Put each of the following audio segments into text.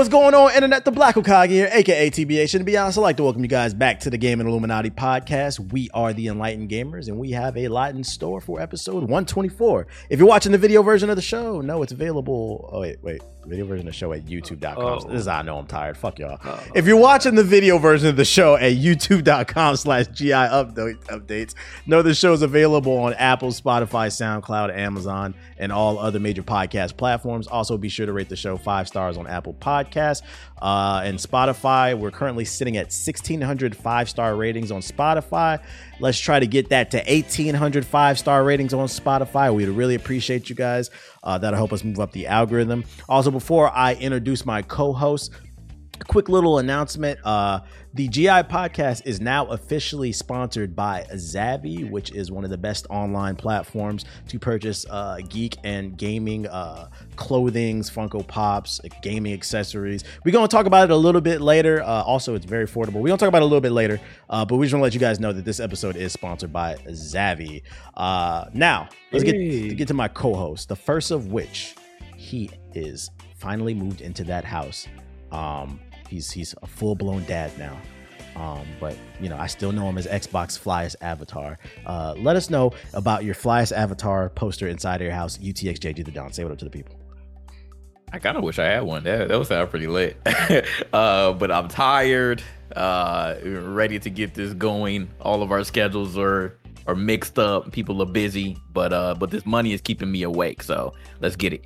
What's going on, Internet? The Black Hokage here, aka TBH. And to be honest, I'd like to welcome you guys back to the Game and Illuminati podcast. We are the Enlightened Gamers, and we have a lot in store for episode 124. If you're watching the video version of the show, no, it's available. Oh, wait, wait. Video version of the show at youtube.com. Oh. This is how I know I'm tired. Fuck y'all. Oh. If you're watching the video version of the show at youtube.com slash GI update, updates, know the show is available on Apple, Spotify, SoundCloud, Amazon, and all other major podcast platforms. Also, be sure to rate the show five stars on Apple Podcasts uh, and Spotify. We're currently sitting at 1,600 five star ratings on Spotify. Let's try to get that to 1,800 five star ratings on Spotify. We'd really appreciate you guys. Uh, that'll help us move up the algorithm. Also, before I introduce my co host, quick little announcement uh the gi podcast is now officially sponsored by Zavvi, which is one of the best online platforms to purchase uh geek and gaming uh clothings funko pops gaming accessories. We're gonna talk about it a little bit later. Uh also it's very affordable. We're gonna talk about it a little bit later uh but we just want to let you guys know that this episode is sponsored by Zavvi uh now let's get Hey. get to my co-host the first of which he is finally moved into that house. Um he's he's a full-blown dad now um but you know i still know him as xbox flyest avatar uh let us know about your flyest avatar poster inside of your house utxjg the don say what up to the people I kind of wish I had one. That, that would sound pretty lit. uh, but I'm tired, uh, ready to get this going. All of our schedules are are mixed up. People are busy, but uh, but this money is keeping me awake. So let's get it.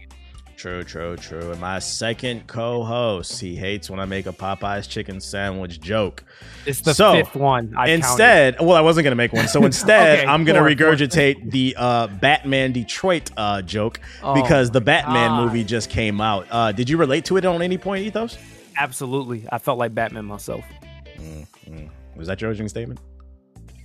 True true true and my second co-host he hates when i make a popeyes chicken sandwich joke It's the So, fifth one. I instead well i wasn't gonna make one so instead Okay, i'm gonna regurgitate the uh batman detroit uh joke Oh because the batman God. movie just came out uh did you relate to it on any point ethos. Absolutely, I felt like Batman myself. Mm, mm. was that your opening statement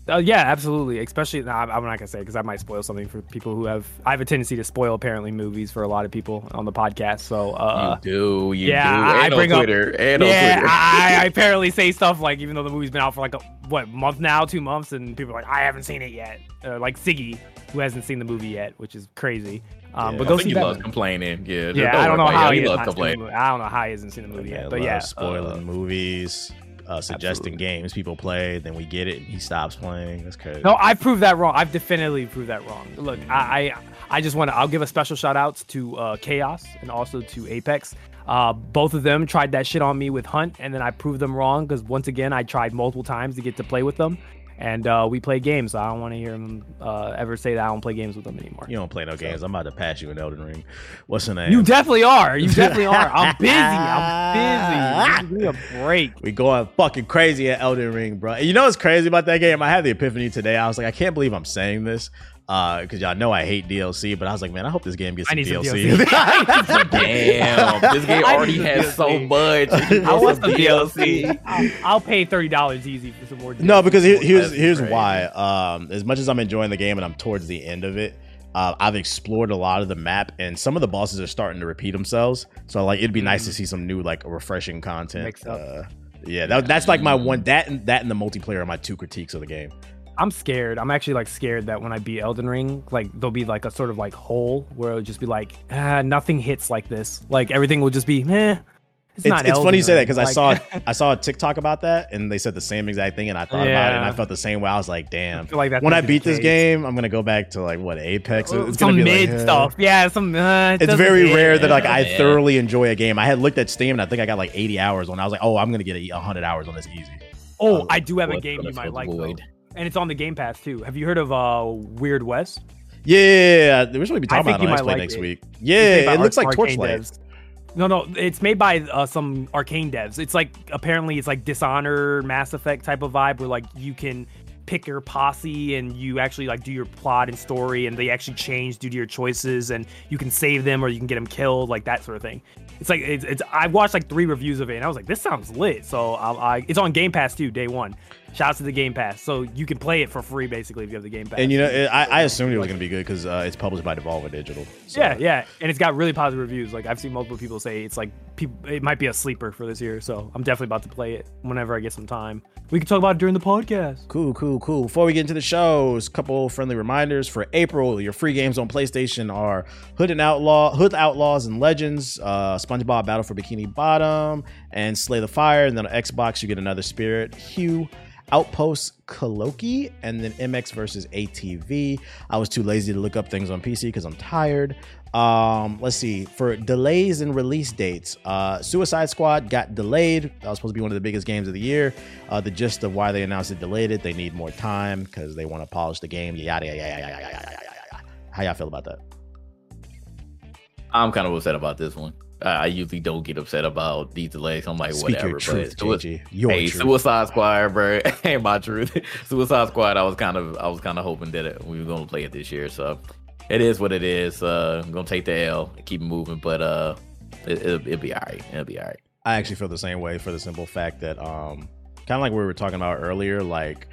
Uh, yeah, absolutely. Especially, nah, I'm not gonna say because I might spoil something for people who have. I have a tendency to spoil apparently movies for a lot of people on the podcast. So, uh, you do, you yeah, do, I and bring on up- Twitter, and yeah, on Twitter. I, I apparently say stuff like even though the movie's been out for like a what month now, two months, and people are like, I haven't seen it yet. Uh, like Siggy, who hasn't seen the movie yet, which is crazy. Um, Yeah. but I go see he that. loves complaining. Yeah, Yeah, I don't know how he, he loves not seen the complaining. I don't know how he hasn't seen the movie Man yet. But yeah, spoiling uh, movies, uh, suggesting absolutely. games people play, then we get it, and he stops playing. That's crazy. No, I proved that wrong. I've definitely proved that wrong. Look, I I, I just want to. I'll give a special shout outs to uh, Chaos and also to Apex. Uh, both of them tried that shit on me with Hunt, and then I proved them wrong because once again I tried multiple times to get to play with them, and uh, we play games. So I don't want to hear them uh, ever say that I don't play games with them anymore. You don't play no games. I'm about to pass you an Elden Ring. What's the name? You definitely are. You definitely are. I'm busy. I'm busy. Give me a break. we going fucking crazy at Elden Ring, bro. And you know what's crazy about that game? I had the epiphany today. I was like, I can't believe I'm saying this. Uh, because y'all know I hate DLC, but I was like, man, I hope this game gets some need some DLC. DLC. Damn, this game already need has so much. I want some DLC. DLC. I'll, I'll pay thirty dollars easy for some more. DLC. no, because here, here's That's here's crazy. why. Um, as much as I'm enjoying the game and I'm towards the end of it, uh, I've explored a lot of the map, and some of the bosses are starting to repeat themselves. So like, it'd be nice to see some new, like, refreshing content. Mix up. Uh, yeah, that, that's like my one. That and that and the multiplayer are my two critiques of the game. I'm scared. I'm actually like scared that when I beat Elden Ring, like there'll be like a sort of like hole where it'll just be like, ah, nothing hits like this. Like everything will just be, meh. It's, It's, not. it's funny you say that because I saw I saw a TikTok about that and they said the same exact thing and I thought about it and I felt the same way. I was like, damn. feel like when I beat this case. game, I'm gonna go back to like what Apex. It's some gonna be mid like, uh, stuff. Yeah, some. Uh, it It's very hit. rare that like I Yeah. thoroughly enjoy a game. I had looked at Steam and I think I got like 80 hours on. I was like, oh, I'm gonna get a 100 hours on this easy. Oh, I do have a game you might like the though, void? And it's on the Game Pass too. Have you heard of uh Weird West? Yeah, supposed to be talking about it on like next it. week. Yeah, it looks Ar- like Torchlight. devs. No, no, it's made by uh, some Arkane devs. It's like apparently it's like Dishonor, Mass Effect type of vibe where like you can pick your posse and you actually like do your plot and story and they actually change due to your choices and you can save them or you can get them killed like that sort of thing. It's like it's, it's I watched like three reviews of it and I was like this sounds lit. So I, I it's on Game Pass too day one. Shouts to the Game Pass, so you can play it for free basically if you have the Game Pass. And you know, it, I, I assumed it was gonna be good because uh, it's published by Devolver Digital. So- Yeah, yeah, and it's got really positive reviews. Like I've seen multiple people say it's like people, it might be a sleeper for this year. So I'm definitely about to play it whenever I get some time. We can talk about it during the podcast. Cool, cool, cool. Before we get into the shows, a couple friendly reminders for April. Your free games on PlayStation are Hood and Outlaw, Hood Outlaws and Legends, uh, SpongeBob Battle for Bikini Bottom, and Slay the Spire. And then on Xbox, you get another Spirit Hue. Outpost Kaloki and then MX versus ATV. I was too lazy to look up things on PC because I'm tired. Um, let's see. For delays and release dates, uh, Suicide Squad got delayed. That was supposed to be one of the biggest games of the year. Uh, the gist of why they announced it delayed it, they need more time because they want to polish the game. Yada yada yada yada yada yada yada. How y'all feel about that? I'm kind of upset about this one. I usually don't get upset about these delays. I'm like, Speak whatever. your truth, but JG. Your hey, truth. Suicide Squad, bro, ain't my truth. Suicide Squad. I was kind of, I was kind of hoping that it, we were gonna play it this year. So it is what it is. Uh, I'm gonna take the L, keep moving, but uh, it, it'll, it'll be all right. It'll be all right. I actually feel the same way for the simple fact that, um, kind of like we were talking about earlier, like,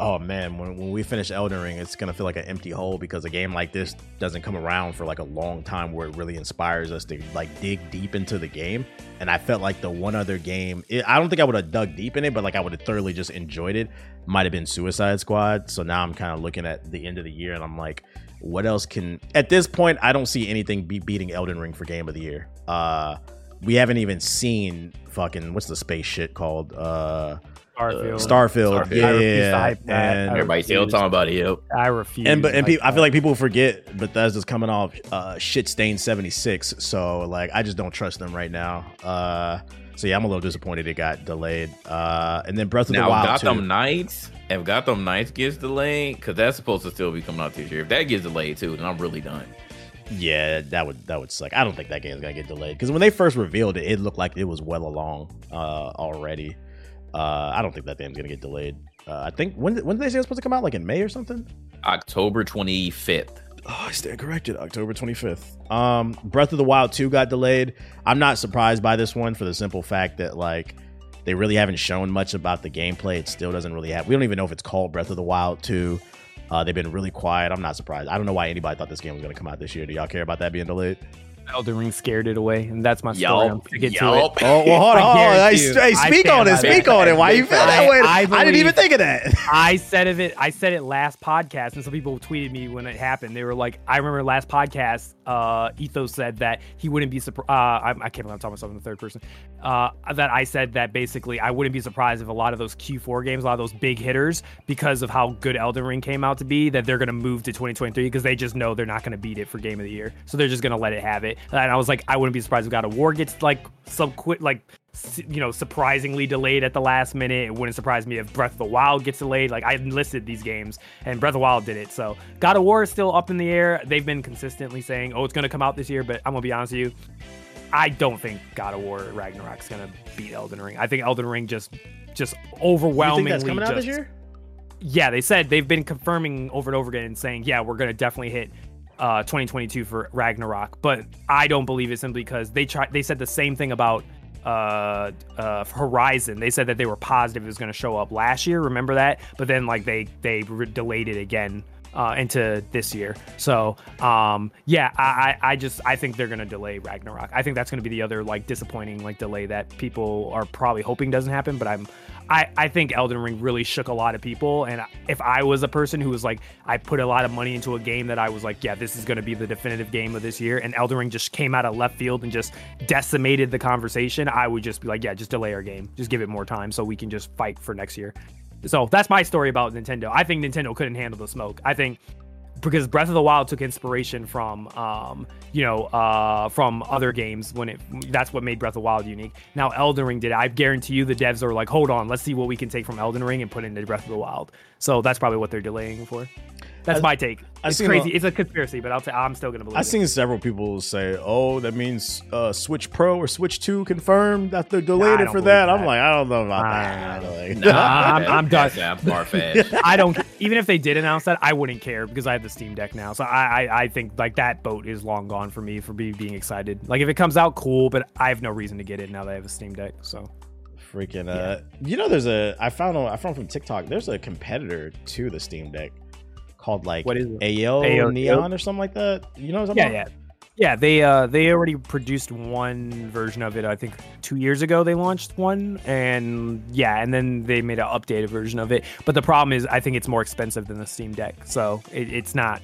oh man, when, when we finish Elden Ring, it's gonna feel like an empty hole because a game like this doesn't come around for like a long time where it really inspires us to like dig deep into the game. And I felt like the one other game, it, I don't think I would have dug deep in it, but like I would have thoroughly just enjoyed it. Might have been Suicide Squad. So now I'm kind of looking at the end of the year and I'm like, what else can? At this point, I don't see anything be beating Elden Ring for Game of the Year. Uh, we haven't even seen fucking what's the space shit called? Uh, Starfield. Starfield. Starfield. Yeah, I yeah, to and I Everybody still talking about it. I refuse. and but and like people, I feel like people forget Bethesda's coming off uh, shit stain seventy six. So like, I just don't trust them right now. Uh, so yeah, I'm a little disappointed it got delayed. Uh, and then Breath of the Wild. Now Wild Gotham too. Knights, if Gotham Knights gets delayed, because that's supposed to still be coming out this year. If that gets delayed too, then I'm really done. Yeah, that would that would suck. I don't think that game's gonna get delayed because when they first revealed it, it looked like it was well along uh, already. Uh, I don't think that game's gonna get delayed. Uh, I think when when did they say it was supposed to come out? Like in May or something? October 25th. Oh, I stand corrected. October 25th. Um, Breath of the Wild 2 got delayed. I'm not surprised by this one for the simple fact that like they really haven't shown much about the gameplay. It still doesn't really have. We don't even know if it's called Breath of the Wild 2. Uh, they've been really quiet. I'm not surprised. I don't know why anybody thought this game was going to come out this year. Do y'all care about that being delayed? Elden Ring scared it away, and that's my story. I'm Yup. sticking to it. Yup. Oh, well, hold on. I Hold on. guarantee Hey, you, hey, I speak stand on it. Speak that. on it. Why you feel that I- way? I I, didn't even think of that. I said of it. I said it last podcast, and some people tweeted me when it happened. They were like, "I remember last podcast. Uh, Ethos said that he wouldn't be surprised. Uh, I, I can't believe I'm talking myself in the third person. Uh, that I said that basically I wouldn't be surprised if a lot of those Q4 games, a lot of those big hitters, because of how good Elden Ring came out to be, that they're gonna move to 2023 because they just know they're not gonna beat it for Game of the Year. So they're just gonna let it have it. And I was like, I wouldn't be surprised if God of War gets like some quit like you know, surprisingly delayed at the last minute. It wouldn't surprise me if Breath of the Wild gets delayed. Like I listed these games, and Breath of the Wild did it. So God of War is still up in the air. They've been consistently saying, "Oh, it's going to come out this year," but I'm gonna be honest with you. I don't think God of War Ragnarok's gonna beat Elden Ring. I think Elden Ring just just You think overwhelmingly that's coming out this year? yeah, they said they've been confirming over and over again and saying, yeah, we're gonna definitely hit uh 2022 for Ragnarok. But I don't believe it simply because they tried. They said the same thing about uh uh Horizon. They said that they were positive it was gonna show up last year. Remember that? But then like they they re- delayed it again. Uh, into this year, so um, yeah, I, I I just I think they're gonna delay Ragnarok. I think that's gonna be the other like disappointing like delay that people are probably hoping doesn't happen. But I'm I, I think Elden Ring really shook a lot of people. And if I was a person who was like, I put a lot of money into a game that I was like, yeah, this is going to be the definitive game of this year, and Elden Ring just came out of left field and just decimated the conversation, I would just be like, yeah, just delay our game. Just give it more time so we can just fight for next year. So that's my story about Nintendo. I think Nintendo couldn't handle the smoke. I think because Breath of the Wild took inspiration from, um, you know, uh, from other games when it. That's what made Breath of the Wild unique. Now Elden Ring did. it. I guarantee you, the devs are like, hold on, let's see what we can take from Elden Ring and put into Breath of the Wild. So that's probably what they're delaying for. That's I- my take. I've it's crazy. a- it's a conspiracy, but I'll t- I'm still gonna believe I've it. seen several people say, "Oh, that means uh, Switch Pro or Switch Two confirmed that they're delayed I it for believe that." I'm like, I don't know about I that. Like- Nah, I'm- I'm done. I'm far fetched. I don't. Even if they did announce that, I wouldn't care because I have the Steam Deck now. So I, I, I think like that boat is long gone for me for me being excited. Like if it comes out, cool, but I have no reason to get it now that I have a Steam Deck. So Freaking, uh, you know, there's a I found on I found from TikTok. There's a competitor to the Steam Deck called like What is it? AO, AO Neon or something like that. You know what I'm yeah, talking yeah, about? Yeah, they uh they already produced one version of it. I think two years ago they launched one, and yeah, and then they made an updated version of it. But the problem is, I think it's more expensive than the Steam Deck, so it, it's not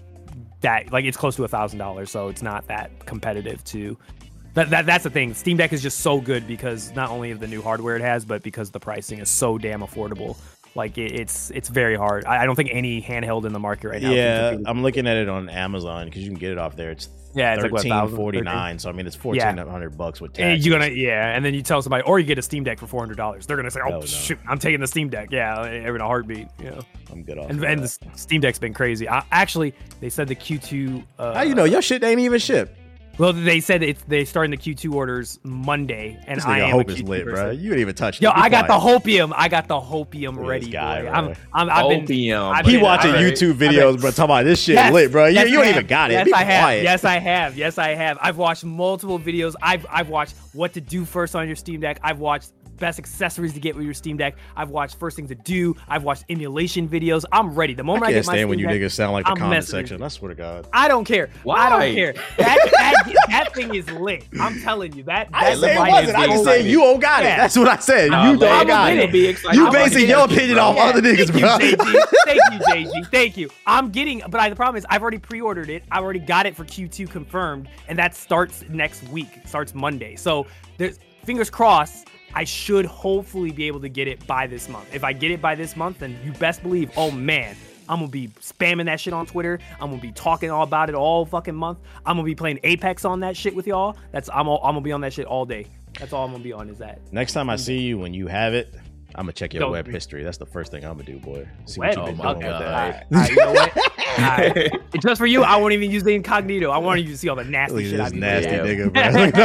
that like it's close to a thousand dollars, so it's not that competitive to. That, that that's the thing. Steam Deck is just so good because not only of the new hardware it has, but because the pricing is so damn affordable. Like it, it's it's very hard. I, I don't think any handheld in the market right now. Yeah, I'm looking at it on Amazon because you can get it off there. It's Yeah, it's like what, forty nine. So I mean, it's fourteen hundred bucks with tax. you're gonna yeah, and then you tell somebody, or you get a Steam Deck for four hundred dollars. They're gonna say, "Oh No, no. shoot, I'm taking the Steam Deck." Yeah, in a heartbeat. Yeah, I'm good off. and, of and the Steam Deck's been crazy. I, actually, they said the Q2. Uh, How you know your shit ain't even shipped? Well, they said it's they starting the Q2 orders Monday, and This I am hope a is Q2 lit, bro. You didn't even touch. Yo, I got the hopium. I got the hopium Look at ready, guy, boy. bro. I'm, I'm, I've been. I've He been- watching I've YouTube I've been- videos, bro. Talking about this shit Yes, lit, bro. You, yes, you don't even got it. Yes, Be I have. quiet. Yes, I have. Yes, I have. I've watched multiple videos. I've I've watched what to do first on your Steam Deck. I've watched best accessories to get with your Steam Deck. I've watched first thing to do. I've watched emulation videos. I'm ready. The I moment I, can't get my stand when you Deck, niggas sound like the I'm comment section. I swear to God. I don't care. I don't care. That, that, that thing is lit. I'm telling you that. I that didn't say it wasn't. I is just said you don't got it. Yeah. That's what I said. Nah, you let don't got it. it. Be. You I'm basing your opinion off other niggas, Thank bro. you, JG. Thank you, JG. Thank you. I'm getting, but I, the problem is I've already pre-ordered it. I already got it for Q2 confirmed, and that starts next week. It starts Monday. So there's fingers crossed. I should hopefully be able to get it by this month. If I get it by this month, then you best believe, oh man, I'm gonna be spamming that shit on Twitter. I'm gonna be talking all about it all fucking month. I'm gonna be playing Apex on that shit with y'all. That's I'm all, I'm gonna be on that shit all day. That's all I'm gonna be on is that. Next time I see you when you have it, I'm gonna check your Don't web be- history. That's the first thing I'm gonna do, boy. See Web? what you've been Oh doing with that. All right, you know what? All right. Just for you, I won't even use the incognito. I want you to see all the nasty Look at shit. I this be nasty doing. nigga, bro.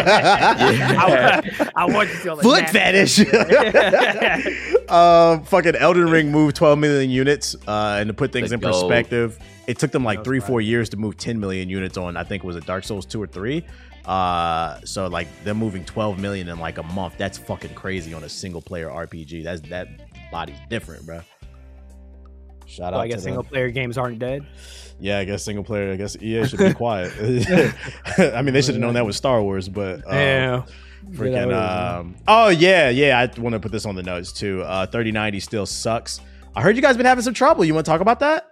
I, I want you to see all the Foot nasty fetish. um, fucking Elden Ring moved 12 million units, uh, and to put things Let's in go. perspective, it took them like three, right. four years to move 10 million units on. I think it was a Dark Souls two or three. Uh, so like them moving 12 million in like a month. That's fucking crazy on a single player RPG. That's that body's different, bro. Shout So out I guess to single them. player games aren't dead. Yeah, I guess single player. I guess EA should be quiet. I mean, they should have known that was Star Wars, but um, Freaking um oh yeah, yeah, I want to put this on the notes too. Uh 3090 still sucks. I heard you guys been having some trouble. You want to talk about that?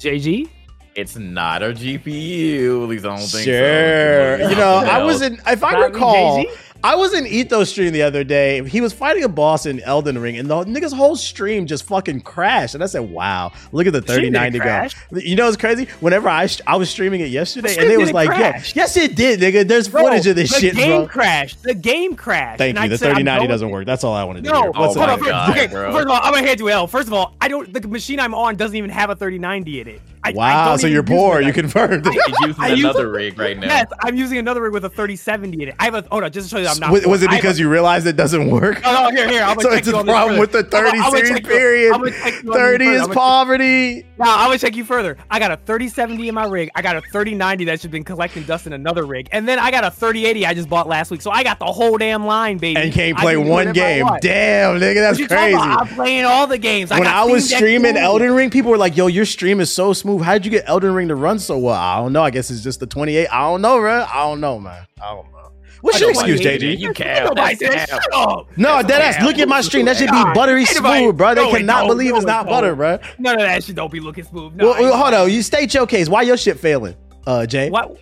JG. It's not a GPU. At least I don't think Sure. so. You know, I wasn't. if I Not recall, JG? I was in Ethos stream the other day. He was fighting a boss in Elden Ring, and the nigga's whole stream just fucking crashed. And I said, "Wow, look at the Stream didn't 3090 crash. go." You know what's crazy? Whenever I sh- I was streaming it yesterday, and it was like, crash. "Yeah, yes, it did, nigga. There's Bro, footage of this shit. the shit, game bro." crashed. The game crashed. Thank And you. I The said, 3090 doesn't work. That's all I wanted to do. No, hear. What's Oh my up? First, God, okay, bro. first of all, I'm gonna hand you L. First of all, I don't. The machine I'm on doesn't even have a 3090 in it. I, I Wow, don't so you're poor. You confirmed. He's using I use another rig right now. Yes, I'm using another rig with a 3070 in it. I have a. Oh no, just to show you, I'm not. was, was it poor. I have because a- you realized it doesn't work? No, no, here, here. I'm gonna so it's a problem with the 30 I'm gonna series check you- period. I'm gonna you 30 is I'm poverty. Now I'm gonna check you further. I got a 3070 in my rig. I got a 3090 that's just been collecting dust in another rig, and then I got a 3080 I just bought last week. So I got the whole damn line, baby. And can't play one game. Damn, nigga, that's What you talking crazy. I'm playing all the games. when got I was streaming. Elden Ring, people were like, "Yo, your stream is so smooth. How did you get Elden Ring to run so well?" I don't know. I guess it's just the 28. I don't know, bro. I don't know, man. I don't know. What's I your excuse, you hate JG? it. You can't. nobody That's shut up. No, That's dead ass. Look at my stream. That should be buttery smooth, bro. They No, cannot don't. believe No, it's it not don't. butter, bro. None of that shit don't be looking smooth. No, Well, well, hold on. You state your case. Why your shit failing, uh, Jay? What?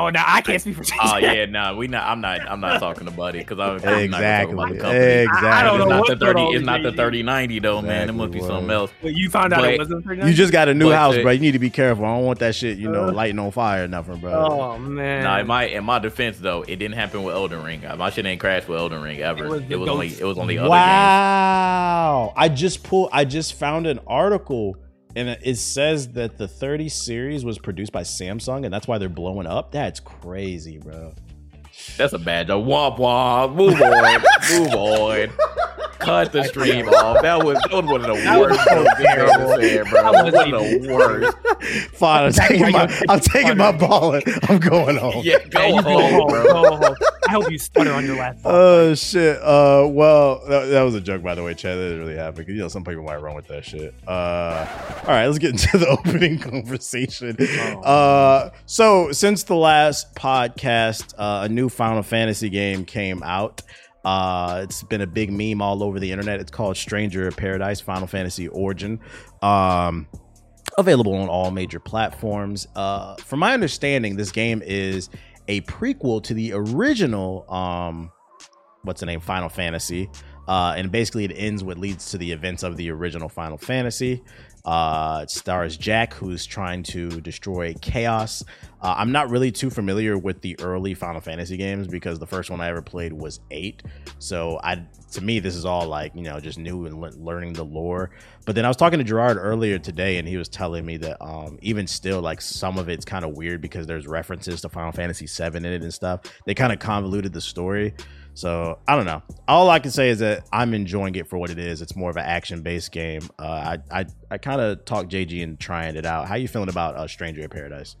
Oh, no, I can't speak for JG. Oh yeah, nah, we not. I'm not. I'm not talking to Buddy because I'm, I'm Exactly. gonna about company. Exactly. I don't It's know not what's the thirty. on It's not the thirty ninety though, man. It must be Exactly, something else. Well, you found out it wasn't 3090? You just got a new But house, the- bro. You need to be careful. I don't want that shit, you know, Uh. lighting on fire or nothing, bro. Oh man. Nah, in my in my defense though, it didn't happen with Elden Ring. Uh, My shit ain't crashed with Elden Ring ever. It was It was, only it was only other games. wow. I just pulled I just found an article and it says that the 30 series was produced by Samsung and that's why they're blowing up. That's crazy, bro. That's a bad joke. Womp womp. Move on. Move on. Cut the stream off. That was that was one of the That was worst so jokes you ever said, bro. That was One of the worst. Fine, I'm taking my you're- I'm taking my ball and I'm going home. Yeah, go Yeah, you go home, home. bro. Go home. I hope you stutter on your last. Oh shit. Uh, well, that, that, was a joke, by the way, Chad. That didn't really happen you know some people might run with that shit. Uh, all right, let's get into the opening conversation. Oh, uh, so since the last podcast, uh, a new Final Fantasy game came out. Uh, it's been a big meme all over the internet. It's called Stranger Paradise Final Fantasy Origin. Um, available on all major platforms. Uh, from my understanding, this game is a prequel to the original um, what's the name Final Fantasy. Uh, and basically, it ends what leads to the events of the original Final Fantasy. Uh, it stars Jack, who's trying to destroy chaos. Uh, I'm not really too familiar with the early Final Fantasy games because the first one I ever played was eight. So I, to me, this is all like you know just new and le- learning the lore. But then I was talking to Gerard earlier today, and he was telling me that um, even still, like some of it's kind of weird because there's references to Final Fantasy VII in it and stuff. They kind of convoluted the story. So I don't know. All I can say is that I'm enjoying it for what it is. It's more of an action based game. Uh, I I, I kind of talked JG and trying it out. How you feeling about uh, Stranger in Paradise?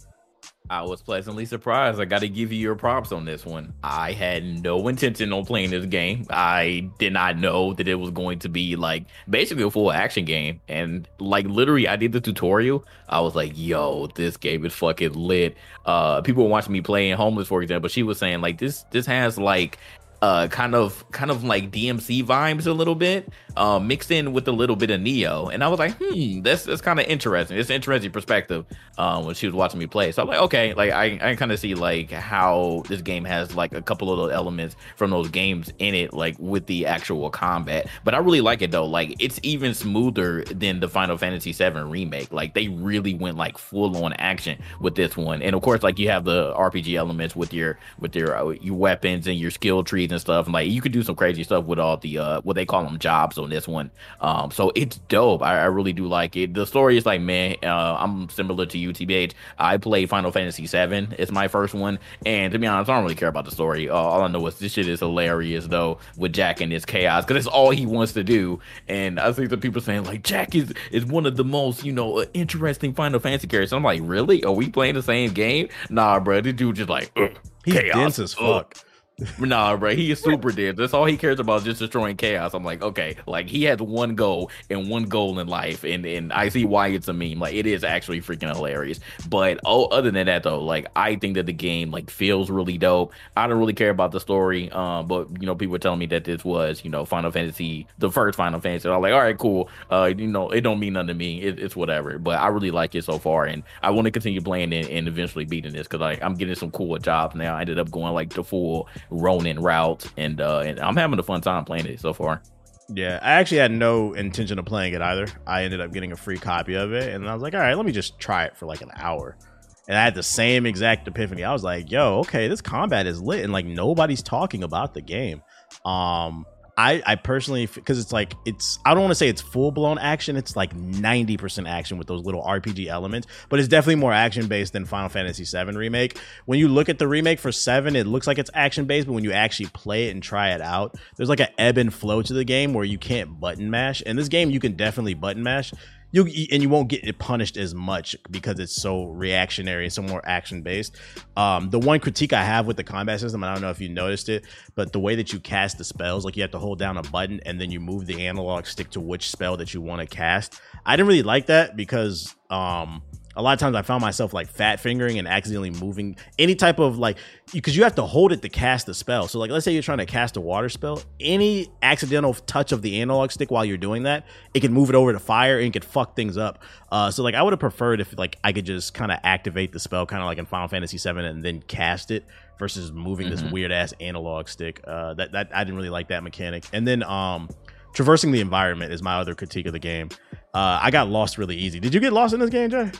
I was pleasantly surprised. I got to give you your props on this one. I had no intention on playing this game. I did not know that it was going to be like basically a full action game. And like literally, I did the tutorial. I was like, yo, this game is fucking lit. Uh, people were watching me playing Homeless, for example. She was saying like this, this has like uh kind of kind of like DMC vibes a little bit, uh, mixed in with a little bit of Nioh. And I was like, hmm, that's that's kind of interesting. It's an interesting perspective um when she was watching me play. So I'm like, okay, like I, I kind of see like how this game has like a couple of those elements from those games in it, like with the actual combat. But I really like it though. Like it's even smoother than the Final Fantasy VII remake. Like they really went like full on action with this one. And of course, like you have the RPG elements with your with your uh, your weapons and your skill tree and stuff. And like you could do some crazy stuff with all the uh what they call them jobs on this one. Um, so it's dope. I, I really do like it. The story is like man, uh, I'm similar to you, TBH. I played Final Fantasy VII. It's my first one, and to be honest, I don't really care about the story. Uh, all I know is this shit is hilarious though with Jack and his chaos because it's all he wants to do. And I see the people saying like Jack is is one of the most you know interesting Final Fantasy characters. I'm like, really? Are we playing the same game? Nah, bro. This dude just like. He's chaos. dense as fuck. Nah, bro, he is super dead. That's all he cares about, is just destroying chaos. I'm like, okay, like he has one goal and one goal in life, and and I see why it's a meme. Like it is actually freaking hilarious. But oh, other than that though, like I think that the game like feels really dope. I don't really care about the story, um, but you know, people were telling me that this was you know Final Fantasy, the first Final Fantasy. I'm like, all right, cool. Uh, you know, it don't mean nothing to me. It, it's whatever. But I really like it so far, and I want to continue playing it and eventually beating this because like I'm getting some cool jobs now. I ended up going like the full Ronin route, and uh, and I'm having a fun time playing it so far. Yeah, I actually had no intention of playing it either. I ended up getting a free copy of it, and I was like, all right, let me just try it for like an hour. And I had the same exact epiphany. I was like, yo, okay, this combat is lit, and like nobody's talking about the game. Um, I, I personally because it's like it's I don't want to say it's full blown action. It's like ninety percent action with those little RPG elements, but it's definitely more action based than Final Fantasy VII remake. When you look at the remake for Seven, it looks like it's action based, but when you actually play it and try it out, there's like an ebb and flow to the game where you can't button mash. In this game, you can definitely button mash you and you won't get punished as much because it's so reactionary and so more action based. Um, the one critique I have with the combat system, I don't know if you noticed it, but the way that you cast the spells, like you have to hold down a button and then you move the analog stick to which spell that you want to cast. I didn't really like that because um, a lot of times I found myself like fat fingering and accidentally moving any type of like because you have to hold it to cast the spell. So like let's say you're trying to cast a water spell, any accidental touch of the analog stick while you're doing that, it can move it over to fire and it could fuck things up. Uh, so like I would have preferred if like I could just kind of activate the spell kind of like in Final Fantasy 7 and then cast it versus moving mm-hmm. this weird ass analog stick. Uh, that that I didn't really like that mechanic. And then um traversing the environment is my other critique of the game. Uh, I got lost really easy. Did you get lost in this game, Jay?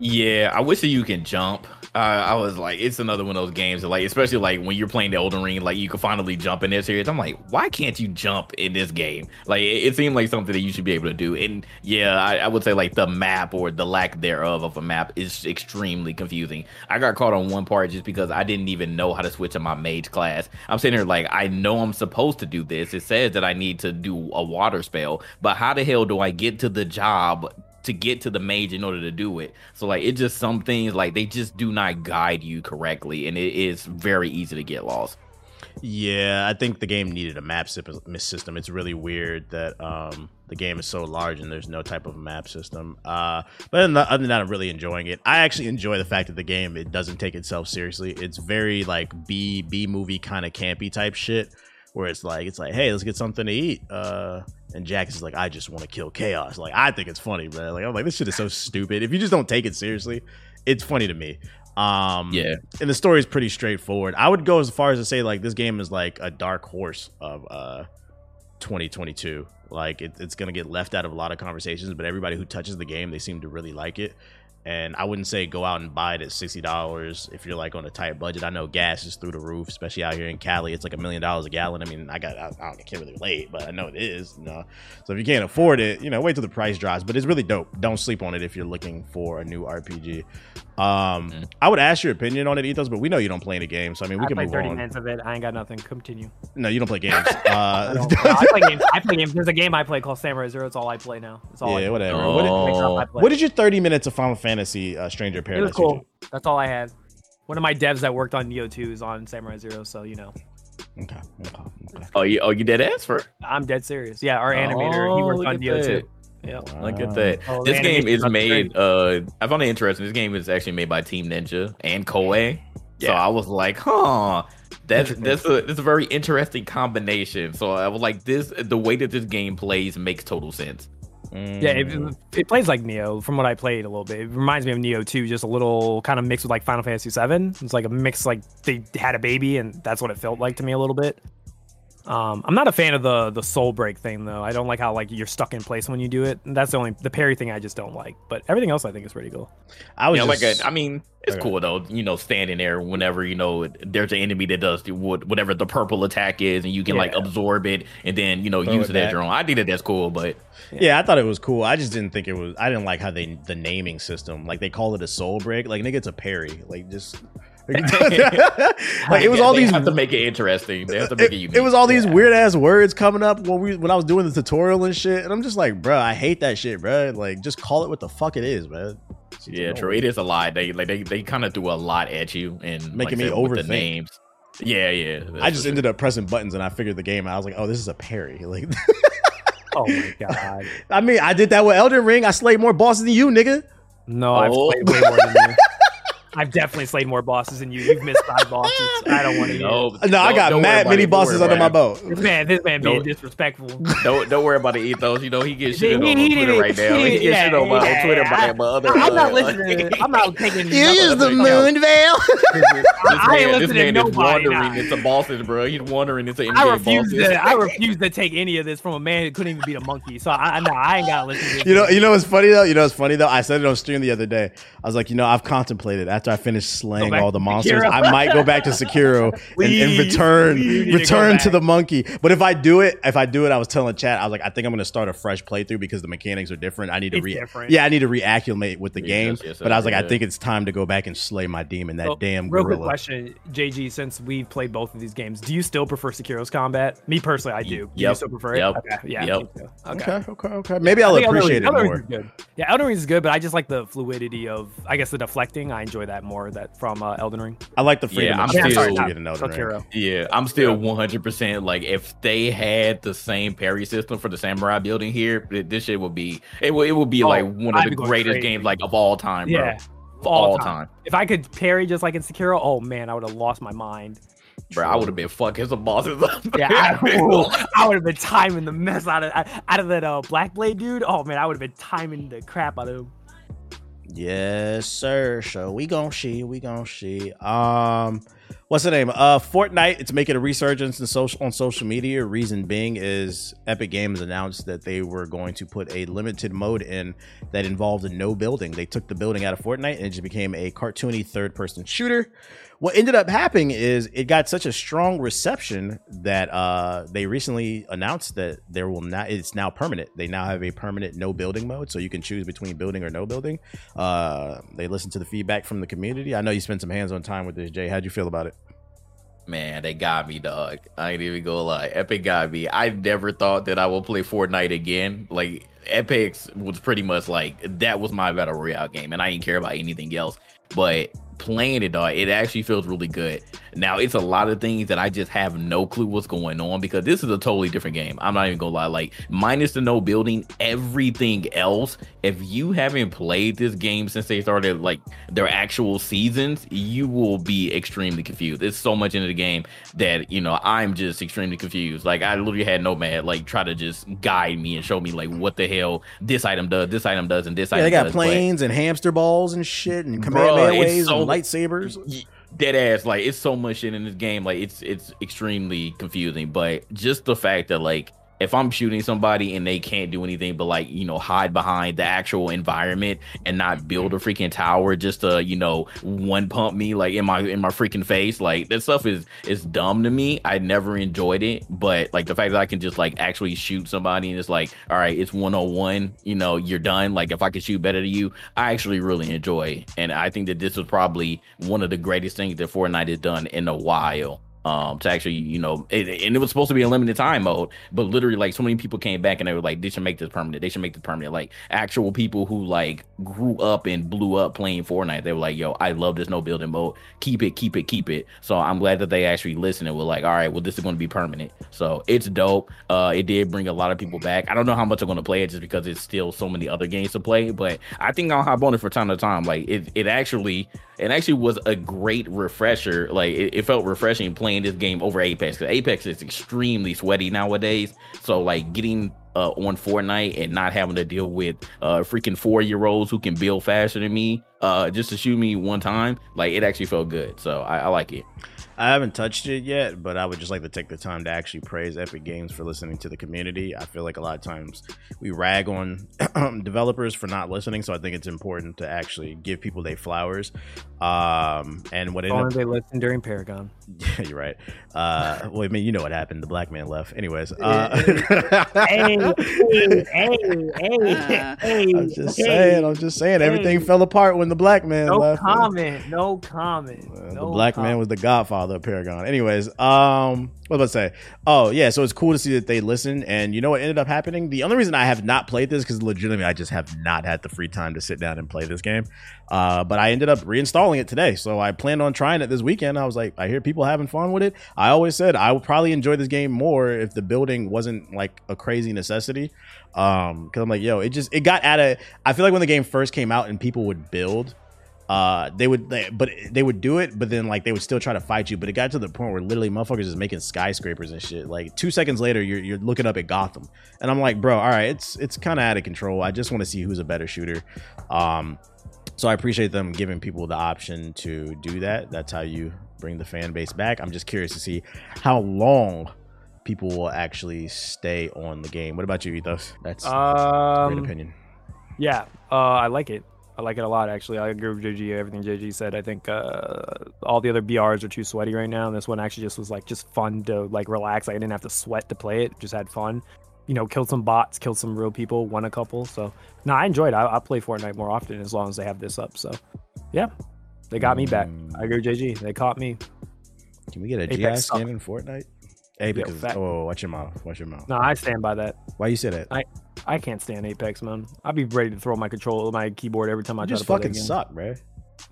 Yeah, I wish that you can jump. Uh, I was like, it's another one of those games that, like, especially like when you're playing the Elden Ring, like you can finally jump in this series. I'm like, why can't you jump in this game? Like, it, it seemed like something that you should be able to do. And yeah, I, I, would say like the map or the lack thereof of a map is extremely confusing. I got caught on one part just because I didn't even know how to switch to my mage class. I'm sitting here like, I know I'm supposed to do this. It says that I need to do a water spell, but how the hell do I get to the job to get to the mage in order to do it. So like it just some things like they just do not guide you correctly and it is very easy to get lost. Yeah, I think the game needed a map system. It's really weird that um, the game is so large and there's no type of map system. Uh, but other than that, I'm really enjoying it. I actually enjoy the fact that the game it doesn't take itself seriously. It's very like B B movie kind of campy type shit, where it's like it's like, hey, let's get something to eat. Uh, and Jack is like, I just want to kill chaos. Like I think it's funny, bro. Like I'm like this shit is so stupid. If you just don't take it seriously, it's funny to me. Um, yeah, and the story is pretty straightforward. I would go as far as to say like this game is like a dark horse of uh 2022. Like it, it's gonna get left out of a lot of conversations, but everybody who touches the game, they seem to really like it. And I wouldn't say go out and buy it at sixty dollars if you're like on a tight budget. I know gas is through the roof, especially out here in Cali. It's like a million dollars a gallon. I mean, I got I, I, don't can't really relate, but I know it is. You know? So if you can't afford it, you know, wait till the price drops. But it's really dope. Don't sleep on it if you're looking for a new RPG. Um. I would ask your opinion on it, Ethos, but we know you don't play any games, so I mean, we I can move 30 on. minutes of it. I ain't got nothing. Continue. No, you don't play games. Uh, no, I play games. I play games. There's a game I play called Samurai Zero. It's all I play now. It's all yeah, whatever. Oh. What, did, what, did, your 30 minutes of Final Fantasy uh, Stranger Paradise? It was cool. That's all I had. One of my devs that worked on Nioh 2 is on Samurai Zero, so you know. Okay. okay. okay. Oh, you oh you dead ass for? It? I'm dead serious. Yeah, our animator oh, he worked on Nioh 2. Yeah, wow. look at that. Oh, this game is made. Uh, I found it interesting. This game is actually made by Team Ninja and Koei. Yeah. So I was like, huh, that's that's a that's a very interesting combination. So I was like, this the way that this game plays makes total sense. Mm. Yeah, it, it, plays like Nioh from what I played a little bit. It reminds me of Nioh 2, just a little kind of mixed with like Final Fantasy 7. It's like a mix, like they had a baby, and that's what it felt like to me a little bit. Um, I'm not a fan of the the soul break thing though. I don't like how like you're stuck in place when you do it. That's the only the parry thing I just don't like. But everything else I think is pretty cool. I was yeah, just... like a, I mean, it's okay. cool though. You know, standing there whenever you know there's an enemy that does whatever the purple attack is, and you can yeah. like absorb it and then you know Throw use it, as your own. I think that that's cool, but yeah. yeah. I thought it was cool. I just didn't think it was. I didn't like how they the naming system. Like they call it a soul break. Like nigga, it's a parry. Like just like it was all they these have to make it interesting. They have to make it, unique. It was all these yeah. weird ass words coming up when we when I was doing the tutorial and shit, and I'm just like, bro, I hate that shit, bro. Like, just call it what the fuck it is, man. Yeah, true. It is a lot. They like they, they kind of do a lot at you and making like, me over the names. Yeah, yeah. I just ended up pressing buttons and I figured the game. I was like, oh, this is a parry. Like, oh my god. I mean, I did that with Elden Ring. I slayed more bosses than you, nigga. No, oh. I've played way more than you. I've definitely slayed more bosses than you. You've missed five bosses. I don't want to. No, no, I got mad many bosses under my belt. This man, this man being disrespectful. Don't don't worry about the ethos. You know he gets shit on, on Twitter right now. He, gets shit on my yeah, on Twitter by my other. I'm not listening. I'm not taking. You use the moon veil. I ain't listening to nobody. Wondering into bosses, bro. He's wandering into I refuse to. I refuse to take any of this from a man who couldn't even beat a monkey. So I, no, I ain't got to listen. To you know, you know what's funny though. You know what's funny though. I said it on stream the other day. I was like, you know, I've contemplated after I finished slaying all the monsters. I might go back to Sekiro and, and, return return to, to, the monkey. But if I do it, if I do it, I was telling chat, I was like, I think I'm going to start a fresh playthrough because the mechanics are different. I need to re- yeah, I need to reacclimate with the game. Yes, yes, but I was like, yeah. I think it's time to go back and slay my demon. That well, damn real gorilla. quick question, JG. Since we've played both of these games, do you still prefer Sekiro's combat? Me personally, I do. Yep. Do you still prefer it? Yep. Okay. Yeah. Yep. Okay. okay. Okay. Okay. Maybe I'll appreciate it more. Good. Yeah, Elden Ring is good, but I just like the fluidity of, I guess, the deflecting. I enjoy that more. That from uh, Elden Ring. I like the freedom. Yeah, I'm still sorry, get another Yeah, I'm still 100 percent like if they had the same parry system for the samurai building here, this shit would be it. Would it would be oh, like one of I'd the greatest crazy. games like of all time. Yeah, of all, all time. time. If I could parry just like in Sekiro, oh man, I would have lost my mind. Bro, I would have been fucking some bosses up. Yeah, I, I would have been timing the mess out of out of that uh, Black Blade dude. Oh man, I would have been timing the crap out of him. Yes, sir. So we gonna see, we gonna see. Um, what's the name? Uh, Fortnite. It's making a resurgence in social on social media. Reason being is Epic Games announced that they were going to put a limited mode in that involved no building. They took the building out of Fortnite and it just became a cartoony third person shooter what ended up happening is it got such a strong reception that uh, they recently announced that there will not it's now permanent they now have a permanent no building mode so you can choose between building or no building uh, they listened to the feedback from the community i know you spent some hands-on time with this jay how'd you feel about it Man, they got me, dog. I ain't even gonna lie. Epic got me. I never thought that I will play Fortnite again. Like Epic's was pretty much like that was my battle royale game, and I didn't care about anything else. But playing it, dog, it actually feels really good. Now it's a lot of things that I just have no clue what's going on because this is a totally different game. I'm not even gonna lie. Like minus the no building, everything else. If you haven't played this game since they started like their actual seasons, you will be extremely confused. There's so much into the game that you know I'm just extremely confused. Like I literally had Nomad like try to just guide me and show me like what the hell this item does, this item does, and this Yeah, item they got does. planes and hamster balls and shit and command Bruh, it's waves so- lightsabers. Dead ass, like it's so much shit in this game, like it's it's extremely confusing. But just the fact that like if I'm shooting somebody and they can't do anything but like you know hide behind the actual environment and not build a freaking tower just to you know one pump me like in my in my freaking face, like that stuff is is dumb to me. I never enjoyed it, but like the fact that I can just like actually shoot somebody and it's like all right, it's 101, you know, you're done. Like if I can shoot better than you, I actually really enjoy. And I think that this was probably one of the greatest things that Fortnite has done in a while. Um, to actually, you know, it, and it was supposed to be a limited time mode, but literally, like, so many people came back and they were like, they should make this permanent. They should make this permanent. Like, actual people who like grew up and blew up playing Fortnite, they were like, yo, I love this no building mode. Keep it, keep it, keep it. So I'm glad that they actually listened and were like, all right, well, this is going to be permanent. So it's dope. Uh, it did bring a lot of people back. I don't know how much I'm going to play it just because it's still so many other games to play, but I think I'll hop on it for time to time. Like, it, it actually, it actually was a great refresher. Like, it, it felt refreshing playing this game over Apex because Apex is extremely sweaty nowadays. So, like, getting uh, on Fortnite and not having to deal with uh, freaking four year olds who can build faster than me uh, just to shoot me one time, like, it actually felt good. So, I, I like it. I haven't touched it yet, but I would just like to take the time to actually praise Epic Games for listening to the community. I feel like a lot of times we rag on developers for not listening, so I think it's important to actually give people their flowers. Um, and what ended up, they listened during Paragon. yeah, you're right. Uh, well, I mean, you know what happened. The black man left. Anyways, uh, hey, hey, hey, hey, hey. I'm just hey. saying. I'm just saying. Everything fell apart when the black man No left. comment. No comment. Uh, no the black man was the godfather of Paragon. Anyways, um, what I say? Oh yeah, so it's cool to see that they listen. And you know what ended up happening? The only reason I have not played this because legitimately I just have not had the free time to sit down and play this game. Uh, but I ended up reinstalling it today, so I planned on trying it this weekend. I was like, I hear people having fun with it. I always said I would probably enjoy this game more if the building wasn't like a crazy necessity. Um, because I'm like, yo, it just it got out of. I feel like when the game first came out and people would build uh they would they, but they would do it but then like they would still try to fight you. But it got to the point where literally motherfuckers is making skyscrapers and shit. Like two seconds later you're, you're looking up at gotham. And i'm like bro all right it's it's kind of out of control. I just want to see who's a better shooter. Um so i appreciate them giving people the option to do that. That's how you bring the fan base back. I'm just curious to see how long people will actually stay on the game. What about you ethos? That's, that's a great Um, opinion. yeah, uh, I like it. I like it a lot, actually. I agree with JG, everything JG said. I think uh, all the other BRs are too sweaty right now. And this one actually just was like just fun to like relax. Like, I didn't have to sweat to play it, just had fun. You know, killed some bots, killed some real people, won a couple. So, no, I enjoyed it. I, play Fortnite more often as long as they have this up. So, yeah, they got me back. I agree with JG. They caught me. Can we get a Apex GI skin in Fortnite? Apex. Yo, is- fact. Oh, oh, watch your mouth. Watch your mouth. No, I stand by that. Why you say that? I I can't stand Apex, man. I'd be ready to throw my control, my keyboard every time I you try just to play fucking game. suck, bro.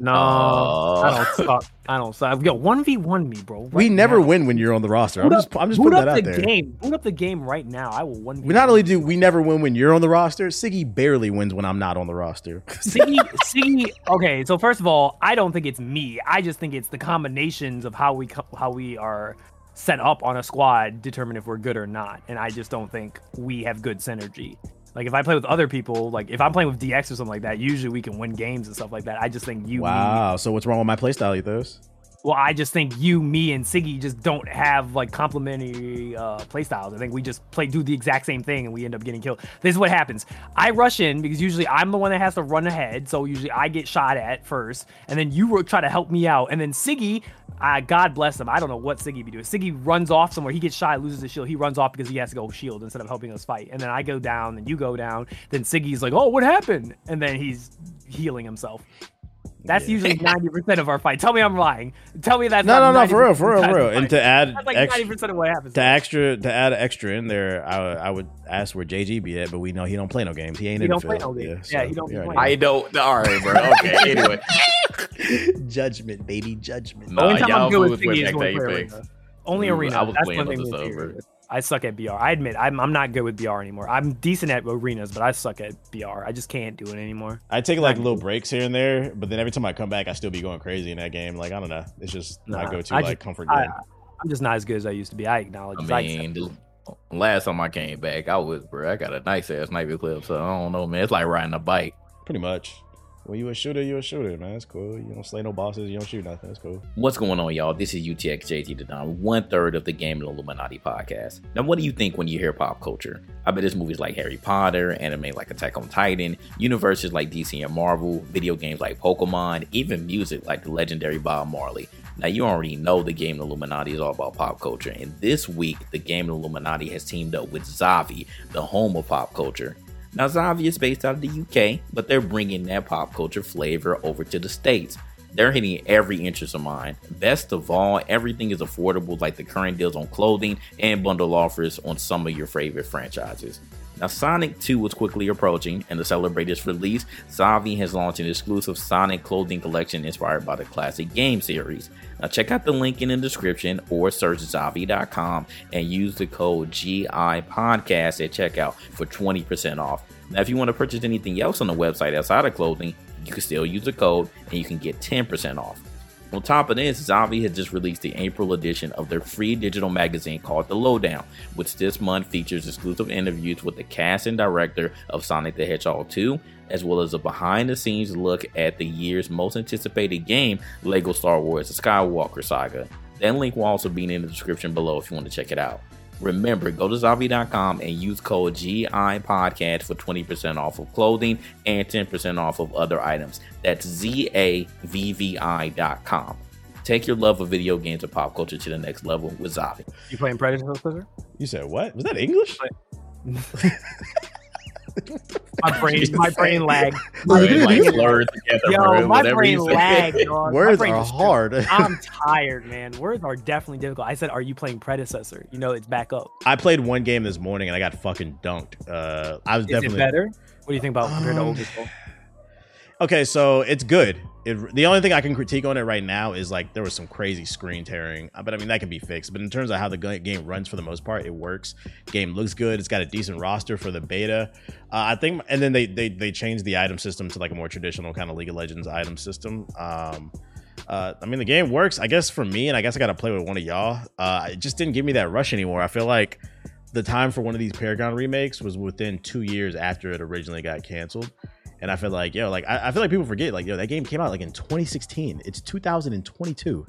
No, Oh. I don't oh. suck. I don't suck. Yo, one v one me, bro. we never now. win when you're on the roster. I'm just, up- I'm just boot putting up that out the there. Game. Boot up the game right now. I will one. We not only do we never win when you're on the roster. Siggy barely wins when I'm not on the roster. Siggy, Siggy. Okay, so first of all, I don't think it's me. I just think it's the combinations of how we how we are set up on a squad determine if we're good or not. And I just don't think we have good synergy. Like if I play with other people, like if I'm playing with DX or something like that, usually we can win games and stuff like that. I just think you, wow. So what's wrong with my playstyle, Ethos? Well, I just think you, me, and Siggy just don't have like complementary uh, play styles. I think we just play do the exact same thing and we end up getting killed. This is what happens. I rush in because usually I'm the one that has to run ahead, so usually I get shot at first, and then you try to help me out, and then Siggy, uh, God bless him, I don't know what Siggy be doing. Siggy runs off somewhere. He gets shot, loses his shield. He runs off because he has to go shield instead of helping us fight. And then I go down, and you go down. Then Siggy's like, "Oh, what happened?" And then he's healing himself. That's Yeah. usually ninety percent of our fight. Tell me I'm lying. Tell me that's No, no, not no, for real, for real, for real. And to add that's like ninety percent of what happens. to extra to add extra in there, I, I would ask where JG be at, but we know he don't play no games. He ain't He in don't the play field. no games. Yeah, Yeah, he don't you play. know. I don't. All right, bro. Okay. Anyway, judgment, baby, judgment. Nah, Only time y'all I'm good with fools went thingy is back when to we play Apex. arena. Only arena. I was That's playing one on thing the with me. server. I suck at BR. I admit I'm I'm not good with BR anymore. I'm decent at arenas, but I suck at BR. I just can't do it anymore. I take like little breaks here and there, but then every time I come back, I still be going crazy in that game. Like I don't know, it's just my Nah, go-to I like just- comfort I, game. I'm just not as good as I used to be. I acknowledge. I I mean, accept the last time I came back, I was, bro, I got a nice ass sniper clip, so I don't know, man. It's like riding a bike. Pretty much. When you a shooter, you a shooter, man. It's cool. You don't slay no bosses. You don't shoot nothing. It's cool. What's going on, y'all? This is UTX JG the Don, one third of the Game and Illuminati podcast. Now, what do you think when you hear pop culture? I bet it's movies like Harry Potter, anime like Attack on Titan, universes like DC and Marvel, video games like Pokemon, even music like the legendary Bob Marley. Now, you already know the Game Illuminati is all about pop culture, and this week, the Game Illuminati has teamed up with Zavvi, the home of pop culture. Now, Zavvi is based out of the UK, but they're bringing that pop culture flavor over to the States. They're hitting every interest of mine. Best of all, everything is affordable, like the current deals on clothing and bundle offers on some of your favorite franchises. Now, Sonic 2 was quickly approaching, and to celebrate its release, Zavvi has launched an exclusive Sonic clothing collection inspired by the classic game series. Now, check out the link in the description or search Zavvi.com and use the code GI Podcast at checkout for 20% off. Now, if you want to purchase anything else on the website outside of clothing, you can still use the code and you can get 10% off. On top of this, Zavvi has just released the April edition of their free digital magazine called The Lowdown, which this month features exclusive interviews with the cast and director of Sonic the Hedgehog 2, as well as a behind the scenes look at the year's most anticipated game, LEGO Star Wars The Skywalker Saga. That link will also be in the description below if you want to check it out. Remember, go to Zavvi.com and use code GI Podcast for 20% off of clothing and 10% off of other items. That's Z A V V I.com. Take your love of video games and pop culture to the next level with Zavvi. You playing Predator, Spencer? You said what? Was that English? My brain, my brain lagged. Right, like slurred together, Yo, bro, my brain you say. lagged. Dog. My Words brain are hard. I'm tired, man. Words are definitely difficult. I said, "Are you playing Predecessor?" You know, it's back up. I played one game this morning and I got fucking dunked. Uh, I was Is definitely it better? What do you think about compared to Um, old school? okay. So it's good. It, the only thing I can critique on it right now is like there was some crazy screen tearing, Uh, but I mean that can be fixed. But in terms of how the game runs for the most part, it works. Game looks good. It's got a decent roster for the beta. Uh, I think, and then they they they changed the item system to like a more traditional kind of League of Legends item system. Um, uh, I mean the game works. I guess for me, and I guess I got to play with one of y'all. Uh, it just didn't give me that rush anymore. I feel like the time for one of these Paragon remakes was within two years after it originally got canceled. And I feel like, yo, like I, I feel like people forget, like, yo, that game came out like in 2016. It's 2022.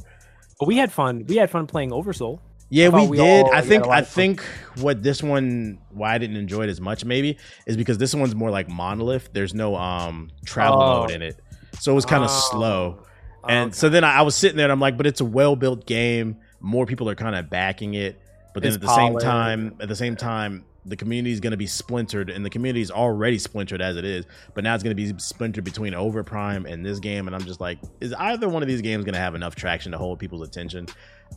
But we had fun. We had fun playing Oversoul. Yeah, we, we did. all I think I think what this one why I didn't enjoy it as much maybe is because this one's more like monolith. There's no um travel Oh. mode in it. So it was kind of Oh. slow. And Okay. so then I, I was sitting there and I'm like, but it's a well built game. More people are kind of backing it. But then It's at the same time, at the same time, the community is going to be splintered, and the community is already splintered as it is. But now it's going to be splintered between Overprime and this game, and I'm just like, is either one of these games going to have enough traction to hold people's attention?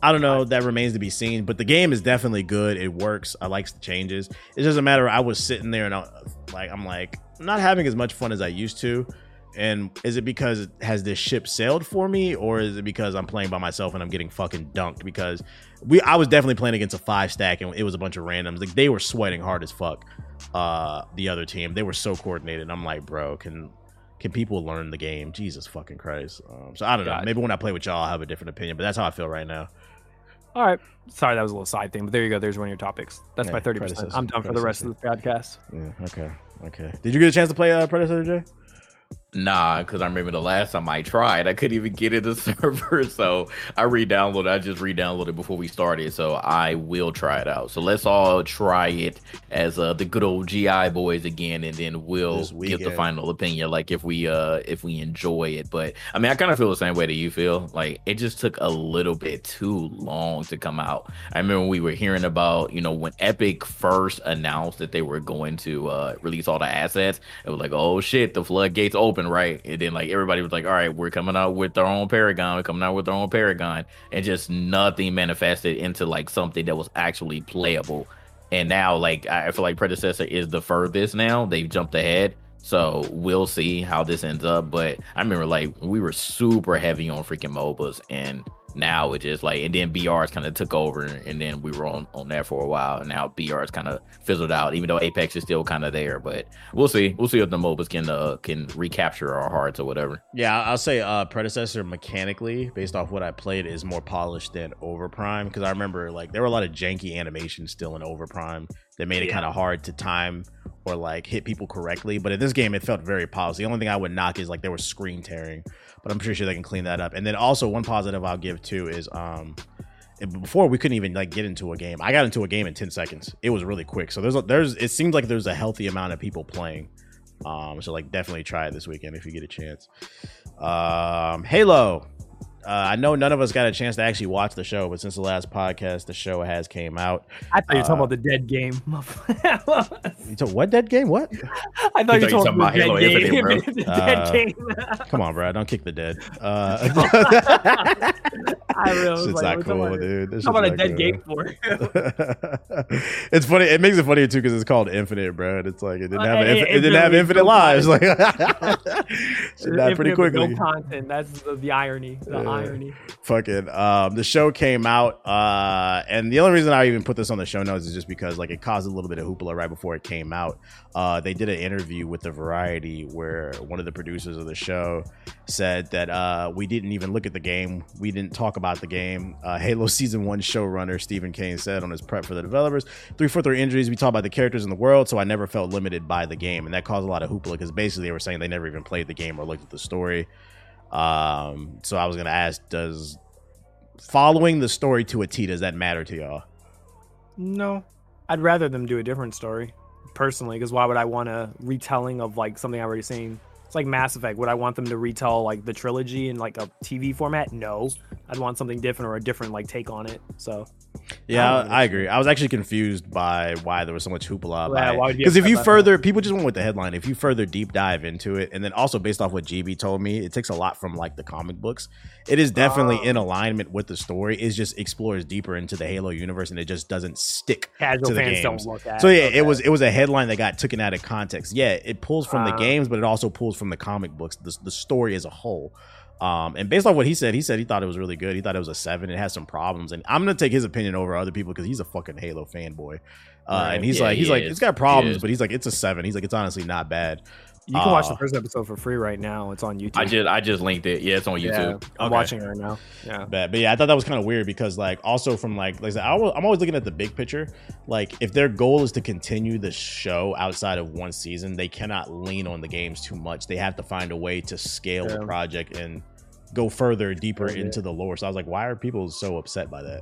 I don't know. That remains to be seen. But the game is definitely good. It works. I like the changes. It doesn't matter. I was sitting there and I, like I'm like not having as much fun as I used to. And is it because has this ship sailed for me, or is it because I'm playing by myself and I'm getting fucking dunked? Because we, I was definitely playing against a five stack, and it was a bunch of randoms. Like they were sweating hard as fuck. Uh, the other team, they were so coordinated. I'm like, bro, can can people learn the game? Jesus fucking Christ. Um, so I don't know. Maybe when I play with y'all, I'll have a different opinion. But that's how I feel right now. All right. Sorry, that was a little side thing, but there you go. There's one of your topics. That's Yeah, my thirty percent. I'm done for the rest of the podcast. Yeah. Okay. Okay. Did you get a chance to play uh, Predecessor J? Nah, because I remember the last time I tried, I couldn't even get in the server. So I re-downloaded. I just re-downloaded before we started. So I will try it out. So let's all try it as uh, the good old GI boys again, and then we'll give the final opinion. Like if we uh if we enjoy it. But I mean, I kind of feel the same way that you feel. Like it just took a little bit too long to come out. I remember we were hearing about you know when Epic first announced that they were going to uh release all the assets. It was like, oh shit, the floodgates open, right? And then like everybody was like, all right, we're coming out with our own Paragon, we're coming out with our own Paragon, and just nothing manifested into like something that was actually playable. And now, like I feel like predecessor is the furthest now. They've jumped ahead. So we'll see how this ends up. But I remember like we were super heavy on freaking MOBAs and now it just like and then BRs kind of took over and then we were on on that for a while and now BRs kind of fizzled out even though Apex is still kind of there but we'll see we'll see if the MOBAs can uh, can recapture our hearts or whatever yeah I'll say uh predecessor mechanically based off what I played is more polished than Overprime because I remember like there were a lot of janky animations still in Overprime that made it yeah. kind of hard to time or like hit people correctly but in this game it felt very polished the only thing I would knock is like there was screen tearing but I'm pretty sure they can clean that up. And then also one positive I'll give too is um before we couldn't even like get into a game. I got into a game in 10 seconds. It was really quick. So there's there's it seems like there's a healthy amount of people playing. Um so like definitely try it this weekend if you get a chance. Um Halo uh, I know none of us got a chance to actually watch the show, but since the last podcast, the show has came out. I thought you were talking uh, about the dead game. you told what dead game? What? I thought you were talking about Halo Infinite, bro. dead uh, game. come on, bro. Don't kick the dead. Uh, I really Shit's like, not cool, dude. This how about a dead cool. game for? it's funny. It makes it funnier too because it's called Infinite, bro. And it's like it didn't have it, it, it didn't have infinite lives. Like should die pretty quickly. No content. That's the, the irony. The irony. Fucking um, the show came out, uh, and the only reason I even put this on the show notes is just because like it caused a little bit of hoopla right before it came out. Uh, they did an interview with the Variety where one of the producers of the show said that uh, we didn't even look at the game, we didn't talk about the game. Uh, Halo season one showrunner Steven Kane said on his prep for the developers, three four three Industries. We talk about the characters in the world, so I never felt limited by the game, and that caused a lot of hoopla because basically they were saying they never even played the game or looked at the story. Um, so I was gonna ask, does following the story to a T does that matter to y'all? No, I'd rather them do a different story personally. Because why would I want a retelling of like something I've already seen? It's like Mass Effect. Would I want them to retell like the trilogy in like a TV format? No, I'd want something different or a different like take on it. So yeah, I, I, agree. I was actually confused by why there was so much hoopla. Yeah, because if you further, that? people just went with the headline. If you further deep dive into it, and then also based off what GB told me, it takes a lot from like the comic books. It is definitely oh. in alignment with the story. It just explores deeper into the Halo universe, and it just doesn't stick Casual to the fans games. Don't look at so yeah, okay. it was it was a headline that got taken out of context. Yeah, it pulls from uh, the ah. games, but it also pulls from the comic books, the, the story as a whole. Um, and based on what he said, he said he thought it was really good. He thought it was a seven. It has some problems, and I'm gonna take his opinion over other people because he's a fucking Halo fanboy. Uh, right. And he's yeah, like, he's he like, is. it's got problems, but he's like, it's a seven. He's like, it's honestly not bad. You can uh, watch the uh, first episode for free right now. It's on YouTube. I just I just linked it. Yeah, it's on YouTube. Yeah, I'm okay. watching it right now. Yeah, but, but yeah, I thought that was kind of weird because like also from like like I said, I am always looking at the big picture. Like if their goal is to continue the show outside of one season, they cannot lean on the games too much. They have to find a way to scale yeah. the project and go further deeper into the lore. So I was like, why are people so upset by that?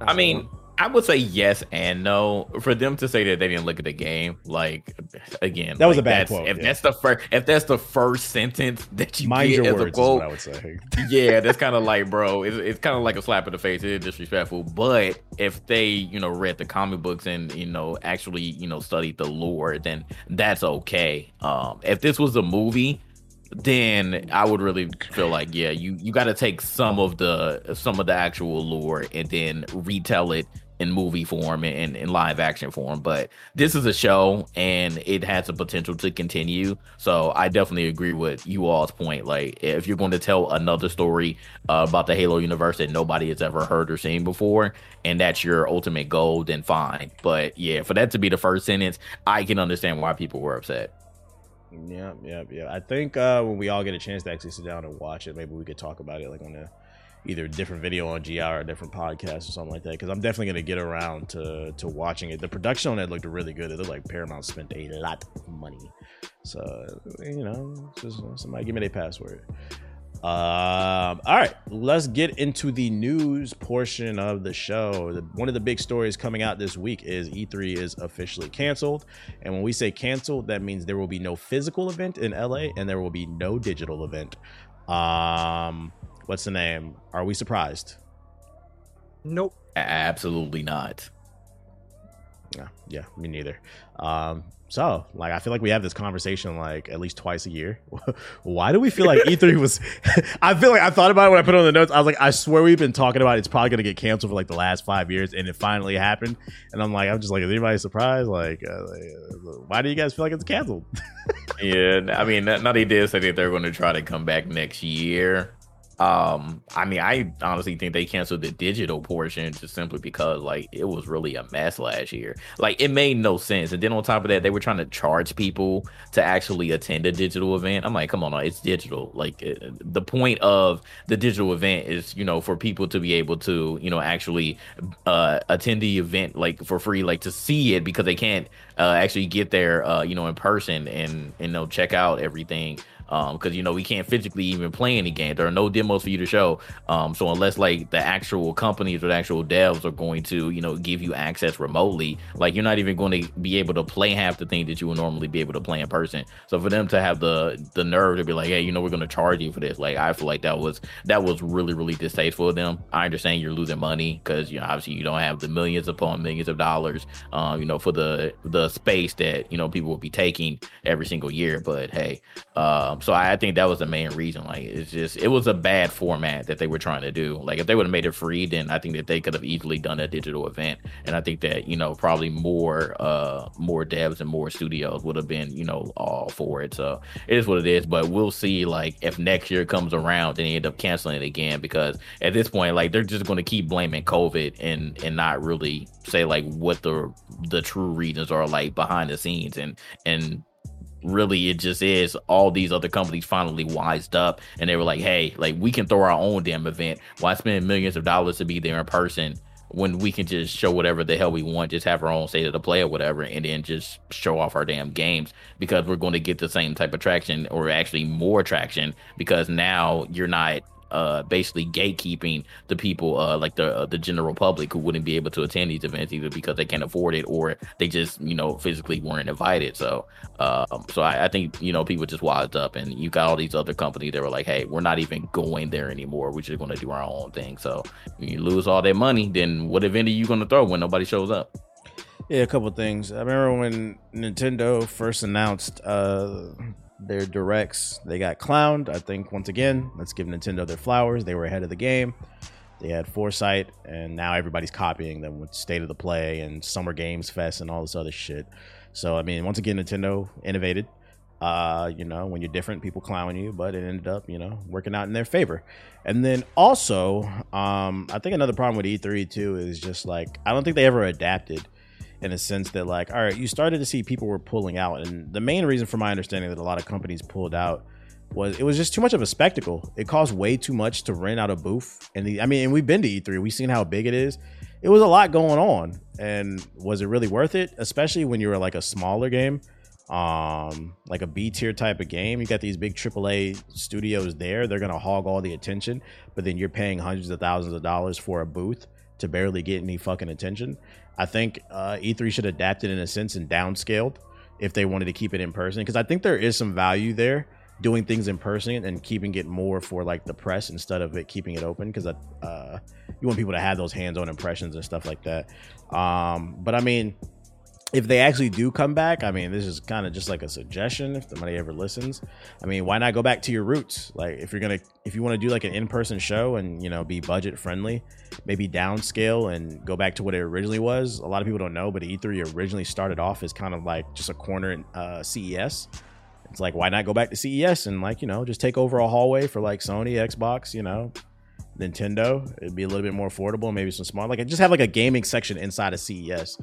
I mean, I would say yes and no. For them to say that they didn't look at the game, like again, that was like a bad quote. If yeah. that's the first, if that's the first sentence that you Mind get as a quote, I would say. yeah, that's kind of like, bro, it's, it's kind of like a slap in the face. It's disrespectful. But if they, you know, read the comic books and you know actually, you know, studied the lore, then that's okay. Um, if this was a movie then I would really feel like yeah, you you got to take some of the some of the actual lore and then retell it in movie form and in live action form. But this is a show and it has the potential to continue. So I definitely agree with you all's point. Like if you're going to tell another story uh, about the Halo universe that nobody has ever heard or seen before, and that's your ultimate goal, then fine. But yeah, for that to be the first sentence, I can understand why people were upset. Yeah, yeah, yeah. I think uh, when we all get a chance to actually sit down and watch it, maybe we could talk about it like on a either a different video on GR or a different podcast or something like that. Because I'm definitely gonna get around to to watching it. The production on it looked really good. It looked like Paramount spent a lot of money. So you know, just somebody give me their password. Um, all right, let's get into the news portion of the show. The, one of the big stories coming out this week is E3 is officially canceled. And when we say canceled, that means there will be no physical event in LA and there will be no digital event. Um, what's the name? Are we surprised? Nope. Absolutely not. Yeah, yeah, me neither. Um, so, like, I feel like we have this conversation like at least twice a year. Why do we feel like E3 was? I feel like I thought about it when I put it on the notes. I was like, I swear we've been talking about it. it's probably gonna get canceled for like the last five years, and it finally happened. And I'm like, I'm just like, is anybody surprised? Like, uh, like uh, why do you guys feel like it's canceled? yeah, I mean, not, they did say that they're going to try to come back next year. Um, I mean, I honestly think they canceled the digital portion just simply because like it was really a mess last year. Like it made no sense. And then on top of that, they were trying to charge people to actually attend a digital event. I'm like, come on, it's digital. Like it, the point of the digital event is, you know, for people to be able to, you know, actually uh attend the event like for free, like to see it because they can't uh actually get there uh, you know, in person and and they'll check out everything um because you know we can't physically even play any game there are no demos for you to show. Um so unless like the actual companies or the actual devs are going to you know give you access remotely like you're not even going to be able to play half the things that you would normally be able to play in person. So for them to have the the nerve to be like hey you know we're going to charge you for this. Like i feel like that was that was really really distasteful of them. I understand you're losing money because you know obviously you don't have the millions upon millions of dollars um you know for the the space that you know people will be taking every single year. But hey um, so I think that was the main reason. Like, it's just it was a bad format that they were trying to do. Like, if they would have made it free, then I think that they could have easily done a digital event. And I think that you know probably more uh more devs and more studios would have been you know all for it. So it is what it is. But we'll see. Like, if next year comes around, they end up canceling it again because at this point, like they're just going to keep blaming COVID and and not really say like what the the true reasons are like behind the scenes and and really it just is all these other companies finally wised up and they were like hey like we can throw our own damn event. Why spend millions of dollars to be there in person when we can just show whatever the hell we want just have our own state of the play or whatever and then just show off our damn games? Because we're going to get the same type of traction or actually more traction because now you're not uh, basically gatekeeping the people, uh, like the uh, the general public who wouldn't be able to attend these events either because they can't afford it or they just you know physically weren't invited. So, um, so I, I, think you know people just wised up, and you got all these other companies that were like, hey, we're not even going there anymore. We're just going to do our own thing. So, you lose all that money, then what event are you going to throw when nobody shows up? Yeah, a couple things. I remember when Nintendo first announced uh, their directs they got clowned. I think once again, let's give Nintendo their flowers. They were ahead of the game. They had foresight, and now everybody's copying them with State of the Play and Summer Games Fest and all this other shit. So I mean, once again, Nintendo innovated. Uh, you know, when you're different, people clown you, but it ended up, you know, working out in their favor. And then also, um, I think another problem with E3 too is just like I don't think they ever adapted in a sense that like all right you started to see people were pulling out. And the main reason for my understanding that a lot of companies pulled out was it was just too much of a spectacle. It cost way too much to rent out a booth. And the, i mean and we've been to e3 we've seen how big it is. It was a lot going on. And was it really worth it? Especially when you were like a smaller game um like a b tier type of game. You got these big aaa studios there. They're gonna hog all the attention. But then you're paying hundreds of thousands of dollars for a booth to barely get any fucking attention I think uh, E3 should adapt it in a sense and downscaled if they wanted to keep it in person because I think there is some value there doing things in person and keeping it more for like the press instead of it keeping it open because uh, you want people to have those hands-on impressions and stuff like that. Um, but I mean, if they actually do come back, I mean, this is kind of just like a suggestion. If somebody ever listens, I mean, why not go back to your roots? Like, if you're gonna, if you want to do like an in-person show and you know be budget friendly, maybe downscale and go back to what it originally was. A lot of people don't know, but E3 originally started off as kind of like just a corner in uh, CES. It's like, why not go back to CES and like you know just take over a hallway for like Sony, Xbox, you know, Nintendo? It'd be a little bit more affordable, maybe some small. Like, just have like a gaming section inside of CES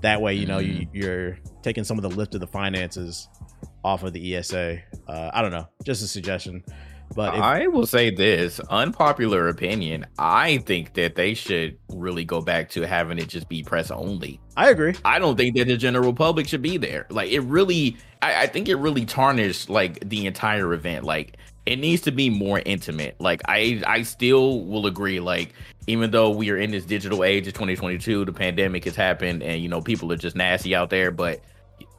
that way, you know, you, mm-hmm. you're taking some of the lift of the finances off of the ESA. Uh, I don't know, just a suggestion. But if- I will say this unpopular opinion. I think that they should really go back to having it just be press only. I agree. I don't think that the general public should be there. Like it really, I, I think it really tarnished like the entire event. Like it needs to be more intimate. Like I, I still will agree. Like even though we are in this digital age of 2022, the pandemic has happened, and you know people are just nasty out there. But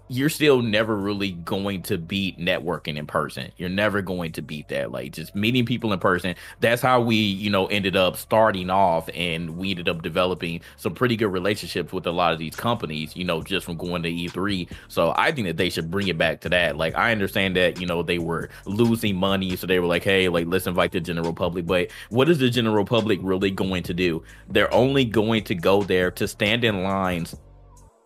you're still never really going to beat networking in person. You're never going to beat that. Like just meeting people in person. That's how we, you know, ended up starting off and we ended up developing some pretty good relationships with a lot of these companies, you know, just from going to E3. So I think that they should bring it back to that. Like I understand that, you know, they were losing money. So they were like, hey, like let's invite the general public. But what is the general public really going to do? They're only going to go there to stand in lines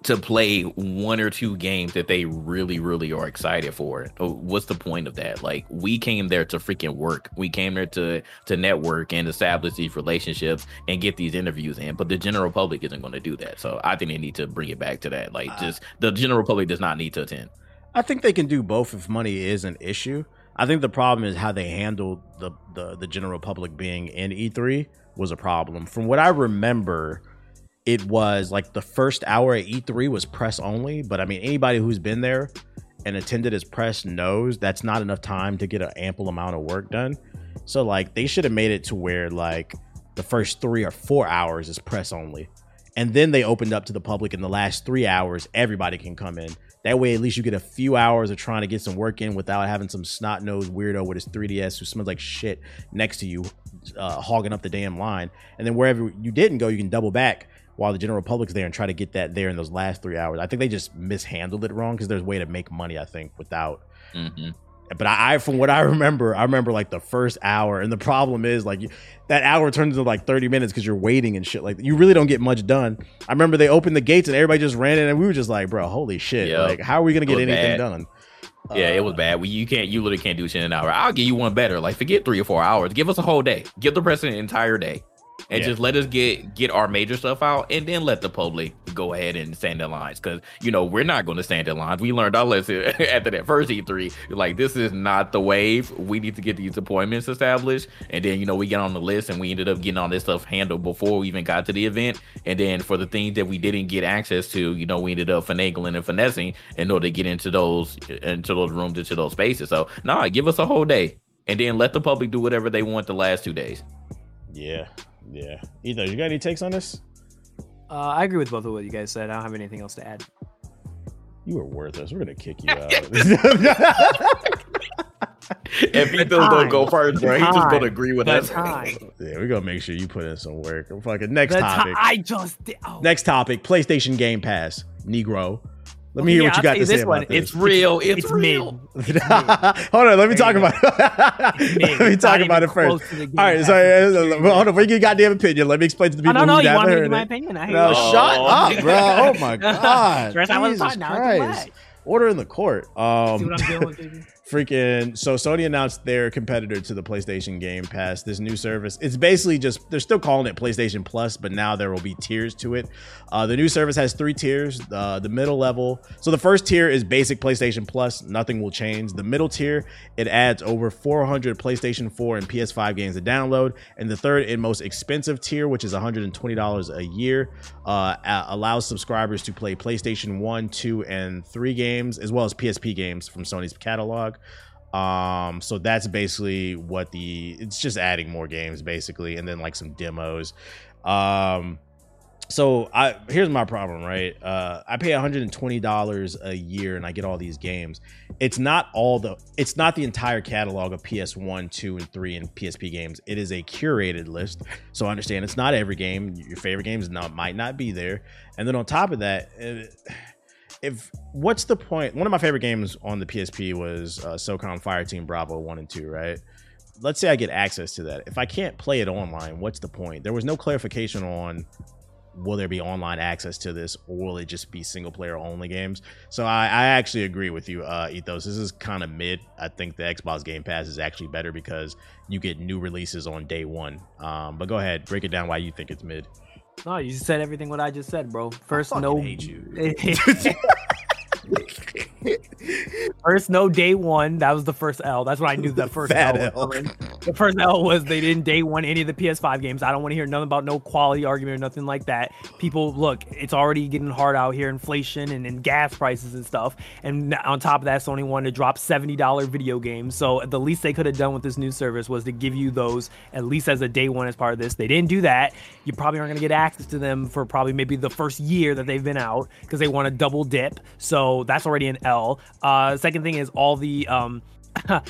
to play one or two games that they really, really are excited for. Oh, what's the point of that? Like we came there to freaking work. We came there to to network and establish these relationships and get these interviews in. But the general public isn't going to do that. So I think they need to bring it back to that. Like uh, just the general public does not need to attend. I think they can do both if money is an issue. I think the problem is how they handled the the, the general public being in E3 was a problem. From what I remember it was like the first hour at E3 was press only, but I mean anybody who's been there and attended as press knows that's not enough time to get an ample amount of work done. So like they should have made it to where like the first 3 or 4 hours is press only. And then they opened up to the public in the last 3 hours everybody can come in. That way at least you get a few hours of trying to get some work in without having some snot-nosed weirdo with his 3DS who smells like shit next to you uh, hogging up the damn line. And then wherever you didn't go, you can double back while the general public's there and try to get that there in those last three hours. I think they just mishandled it wrong because there's a way to make money. I think without. Mm-hmm. But I, I, from what I remember, I remember like the first hour, and the problem is like that hour turns into like 30 minutes because you're waiting and shit. Like you really don't get much done. I remember they opened the gates and everybody just ran in, and we were just like, bro, holy shit! Yep. Like, how are we gonna get anything bad. done? Yeah, it was uh, bad. We, you can't, you literally can't do shit in an hour. I'll give you one better. Like, forget three or four hours. Give us a whole day. Give the president an entire day and yeah. just let us get get our major stuff out and then let the public go ahead and stand in lines. Because you know we're not going to stand in lines. We learned our lesson after that first e3 like this is not the wave. We need to get these appointments established. And then you know we get on the list and we ended up getting all this stuff handled before we even got to the event. And then for the things that we didn't get access to you know we ended up finagling and finessing in order to get into those into those rooms into those spaces. So nah give us a whole day and then let the public do whatever they want the last two days. Yeah yeah. Etho, you got any takes on this? Uh, I agree with both of what you guys said. I don't have anything else to add. You are worthless. We're gonna kick you out. if Etho don't go first, bro, he's just gonna agree with us. Yeah, we're gonna make sure you put in some work. Fucking next the topic. I just did. Oh. Next topic: PlayStation Game Pass. Negro. Let me hear yeah, what you got to say about this. It's real. It's, it's real. hold on. Let me talk about it. let me talk about it first. All right. So hold on. Bring your goddamn opinion. Let me explain to the people. I don't know. You want me to give my opinion? I no, oh. shut up, bro. Oh my god. Jesus Christ. Order in the court. Um, Freaking so Sony announced their competitor to the PlayStation Game Pass, this new service. It's basically just they're still calling it PlayStation Plus, but now there will be tiers to it. Uh, the new service has three tiers. Uh, the middle level, so the first tier is basic PlayStation Plus, nothing will change. The middle tier it adds over 400 PlayStation 4 and PS5 games to download, and the third and most expensive tier, which is 120 dollars a year, uh, allows subscribers to play PlayStation 1, 2, and 3 games as well as PSP games from Sony's catalog. Um, so that's basically what the it's just adding more games basically, and then like some demos. Um, so I here's my problem, right? Uh, I pay 120 dollars a year and I get all these games. It's not all the it's not the entire catalog of PS1, 2, and 3 and PSP games. It is a curated list. So I understand it's not every game. Your favorite games not might not be there. And then on top of that. It, if what's the point? One of my favorite games on the PSP was uh, SOCOM Fireteam Bravo one and two, right? Let's say I get access to that. If I can't play it online, what's the point? There was no clarification on will there be online access to this or will it just be single player only games so i, I actually agree with you uh, ethos this is kind of mid i think the xbox game pass is actually better because you get new releases on day one um, but go ahead break it down why you think it's mid no, you said everything what I just said, bro. First, no. Hate you. first, no day one. That was the first L. That's what I knew. The first L. L. The first L was they didn't day one any of the PS5 games. I don't want to hear nothing about no quality argument or nothing like that. People, look, it's already getting hard out here, inflation and, and gas prices and stuff. And on top of that, Sony wanted to drop seventy dollar video games. So the least they could have done with this new service was to give you those at least as a day one as part of this. They didn't do that. You probably aren't going to get access to them for probably maybe the first year that they've been out because they want to double dip. So that's already an L. Uh, second thing is all the um,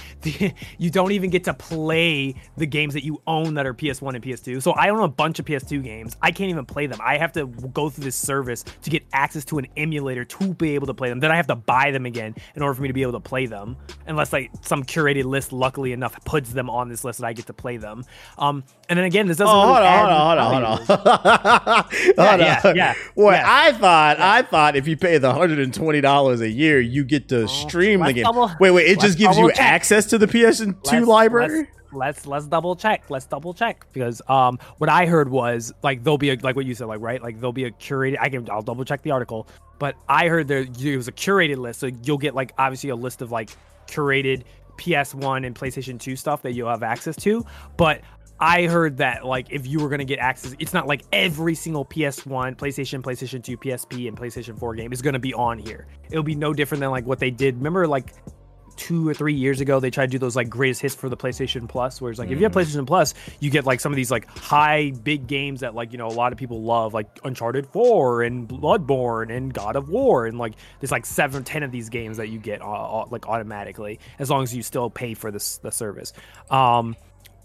you don't even get to play the games that you own that are PS1 and PS2. So I own a bunch of PS2 games. I can't even play them. I have to go through this service to get access to an emulator to be able to play them. Then I have to buy them again in order for me to be able to play them, unless like some curated list, luckily enough, puts them on this list that I get to play them. Um, and then again, this doesn't. Oh, really hold on, hold on, hold on, hold on. Yeah, yeah, yeah, Boy, yeah. I thought, I thought if you pay the hundred and twenty dollars a year, you get to stream the game. double- wait, wait, it just gives you double check. access to the PS2 Let's- library. Let's, let's let's double check. Let's double check because um what I heard was like there'll be a like what you said like right like there'll be a curated. I can I'll double check the article, but I heard there it was a curated list, so you'll get like obviously a list of like curated PS1 and PlayStation 2 stuff that you'll have access to, but. I heard that like if you were gonna get access, it's not like every single PS1, PlayStation, PlayStation 2, PSP, and PlayStation 4 game is gonna be on here. It'll be no different than like what they did. Remember like two or three years ago they tried to do those like greatest hits for the PlayStation Plus, where it's like if you have PlayStation Plus, you get like some of these like high big games that like you know a lot of people love, like Uncharted Four and Bloodborne and God of War, and like there's like seven, ten of these games that you get uh, uh, like automatically as long as you still pay for this the service. Um,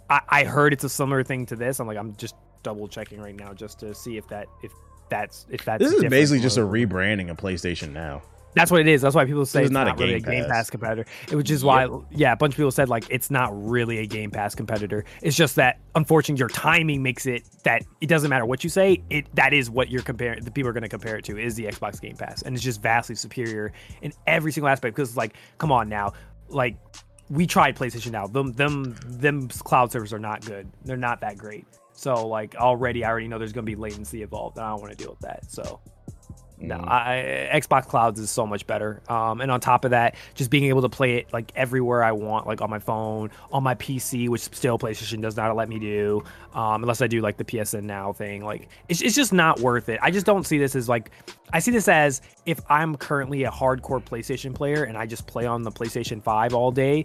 I, I heard it's a similar thing to this. I'm like I'm just double checking right now just to see if that if that's if that's This is basically just a rebranding of PlayStation Now. That's what it is. That's why people say is it's not not, a really a Game Game Pass. Competitor. It was just why, yeah, a bunch of people said like it's not really a Game Pass competitor. It's just that unfortunately your timing makes it that it doesn't matter what you say. It that is what you're comparing. The people are going to compare it to is the Xbox Game Pass, and it's just vastly superior in every single aspect. Because like, come on now, like we tried PlayStation Now. Them them them cloud servers are not good. They're not that great. So like already, I already know there's going to be latency involved, and I don't want to deal with that. So. No, Mm. I, Xbox Clouds is so much better. Um, and on top of that, just being able to play it like everywhere I want, like on my phone, on my PC, which still PlayStation does not let me do, um, unless I do like the PSN Now thing. Like, it's, it's just not worth it. I just don't see this as like, I see this as if I'm currently a hardcore PlayStation player and I just play on the PlayStation 5 all day,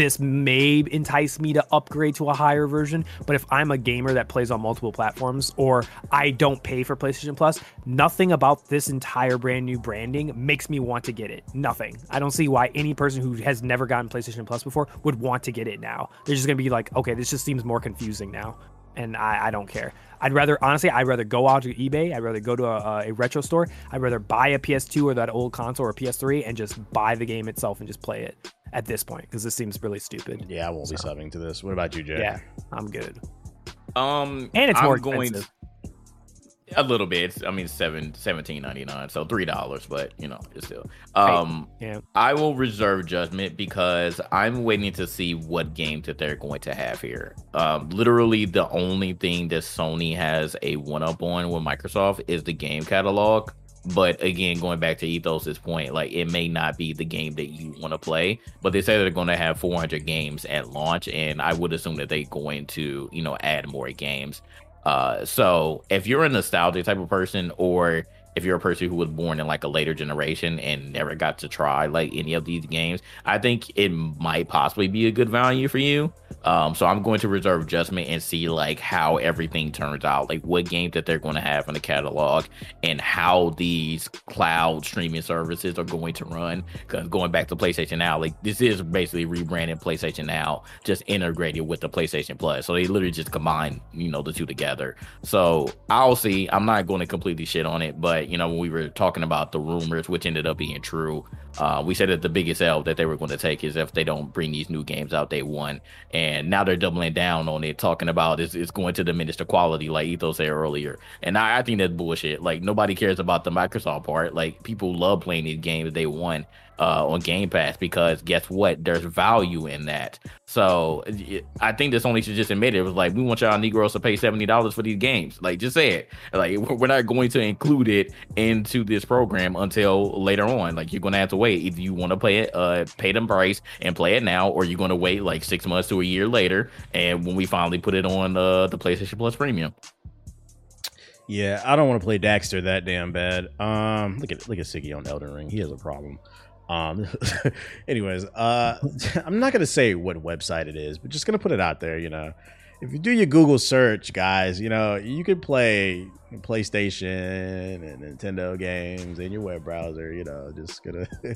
this may entice me to upgrade to a higher version. But if I'm a gamer that plays on multiple platforms or I don't pay for PlayStation Plus, nothing about this entire brand new branding makes me want to get it. Nothing. I don't see why any person who has never gotten PlayStation Plus before would want to get it now. They're just going to be like, okay, this just seems more confusing now. And I, I don't care. I'd rather, honestly, I'd rather go out to eBay. I'd rather go to a, a retro store. I'd rather buy a PS2 or that old console or PS3 and just buy the game itself and just play it at this point because this seems really stupid. Yeah, I won't be subbing to this. What about you, Jay? Yeah, I'm good. Um, And it's I'm more going expensive. a little bit. It's- I mean, seven seventeen ninety nine, so three dollars, but you know, it's still. Um, Yeah. I will reserve judgment because I'm waiting to see what games that they're going to have here. Um, literally, the only thing that Sony has a one up on with Microsoft is the game catalog. But again, going back to Ethos's point, like it may not be the game that you want to play, but they say they're going to have 400 games at launch, and I would assume that they're going to, you know, add more games. Uh, so if you're a nostalgic type of person, or if you're a person who was born in like a later generation and never got to try like any of these games, I think it might possibly be a good value for you. Um, so I'm going to reserve judgment and see like how everything turns out, like what games that they're going to have in the catalog and how these cloud streaming services are going to run. Because going back to PlayStation Now, like this is basically rebranding PlayStation Now, just integrated with the PlayStation Plus. So they literally just combine, you know, the two together. So I'll see. I'm not going to completely shit on it, but you know, when we were talking about the rumors, which ended up being true, uh, we said that the biggest L that they were going to take is if they don't bring these new games out day one. And now they're doubling down on it, talking about it's, it's going to diminish the quality, like Ethos said earlier. And I, I think that's bullshit. Like nobody cares about the Microsoft part. Like people love playing these games day one uh, on Game Pass because guess what? There's value in that. So I think this only should just admit it. It was like we want y'all Negroes to pay seventy dollars for these games. Like just say it. Like we're not going to include it into this program until later on. Like you're gonna have to wait. Either you want to play it, uh, pay them price and play it now, or you're gonna wait like six months to a year later, and when we finally put it on uh, the PlayStation Plus Premium. Yeah, I don't want to play Daxter that damn bad. Um, look at look at Siggy on Elden Ring. He has a problem. Um, anyways, uh, I'm not gonna say what website it is, but just gonna put it out there. You know, if you do your Google search, guys, you know you can play PlayStation and Nintendo games in your web browser. You know, just gonna you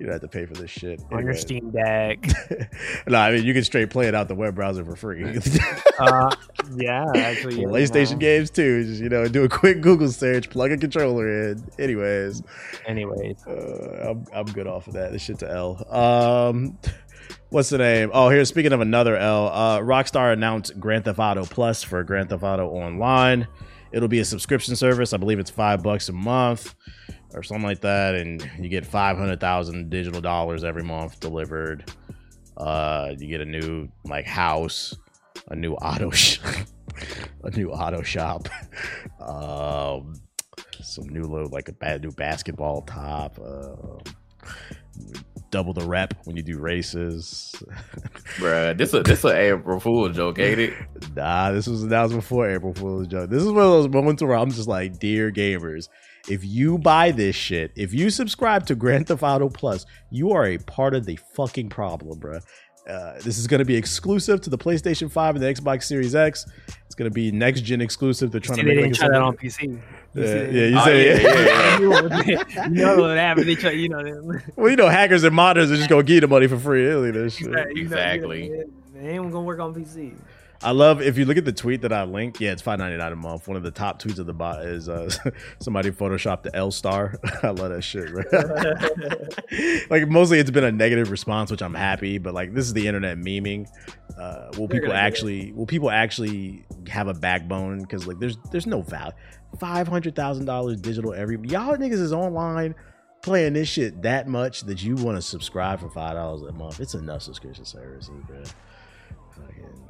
don't have to pay for this shit on your Steam Deck. no, I mean you can straight play it out the web browser for free. uh, yeah, actually, PlayStation games too. Just you know, do a quick Google search, plug a controller in. Anyways, anyways, uh, I'm I'm good off of that. This shit to L. Um what's the name? Oh, here. Speaking of another L, uh, Rockstar announced Grand Theft Auto Plus for Grand Theft Auto Online. It'll be a subscription service. I believe it's five bucks a month or something like that, and you get five hundred thousand digital dollars every month delivered. Uh, you get a new like house, a new auto, sh- a new auto shop, um, some new like a bad new basketball top. Uh, double the rep when you do races. Bruh, this a this a April Fool joke, ain't it? Nah, this was that was before April Fool's joke. This is one of those moments where I'm just like, dear gamers, if you buy this shit, if you subscribe to Grand Theft Auto Plus, you are a part of the fucking problem, bruh. Uh, this is going to be exclusive to the PlayStation 5 and the Xbox Series X. It's going to be next gen exclusive. They're trying See, to make they didn't try that on PC. You yeah, yeah, you oh, say yeah, yeah, yeah. you know what happened? They try, you know. well, you know, hackers and modders are just gonna give you the money for free. Exactly. exactly. They ain't gonna work on PC. I love if you look at the tweet that I linked. Yeah, it's five ninety nine a month. One of the top tweets of the bot is uh, somebody photoshopped the L star. I love that shit. Right? like mostly it's been a negative response, which I'm happy. But like this is the internet memeing. Uh, will They're people actually? Will people actually have a backbone? Because like there's there's no value. Five hundred thousand dollars digital every y'all niggas is online playing this shit that much that you want to subscribe for five dollars a month. It's enough subscription service, bro. Fucking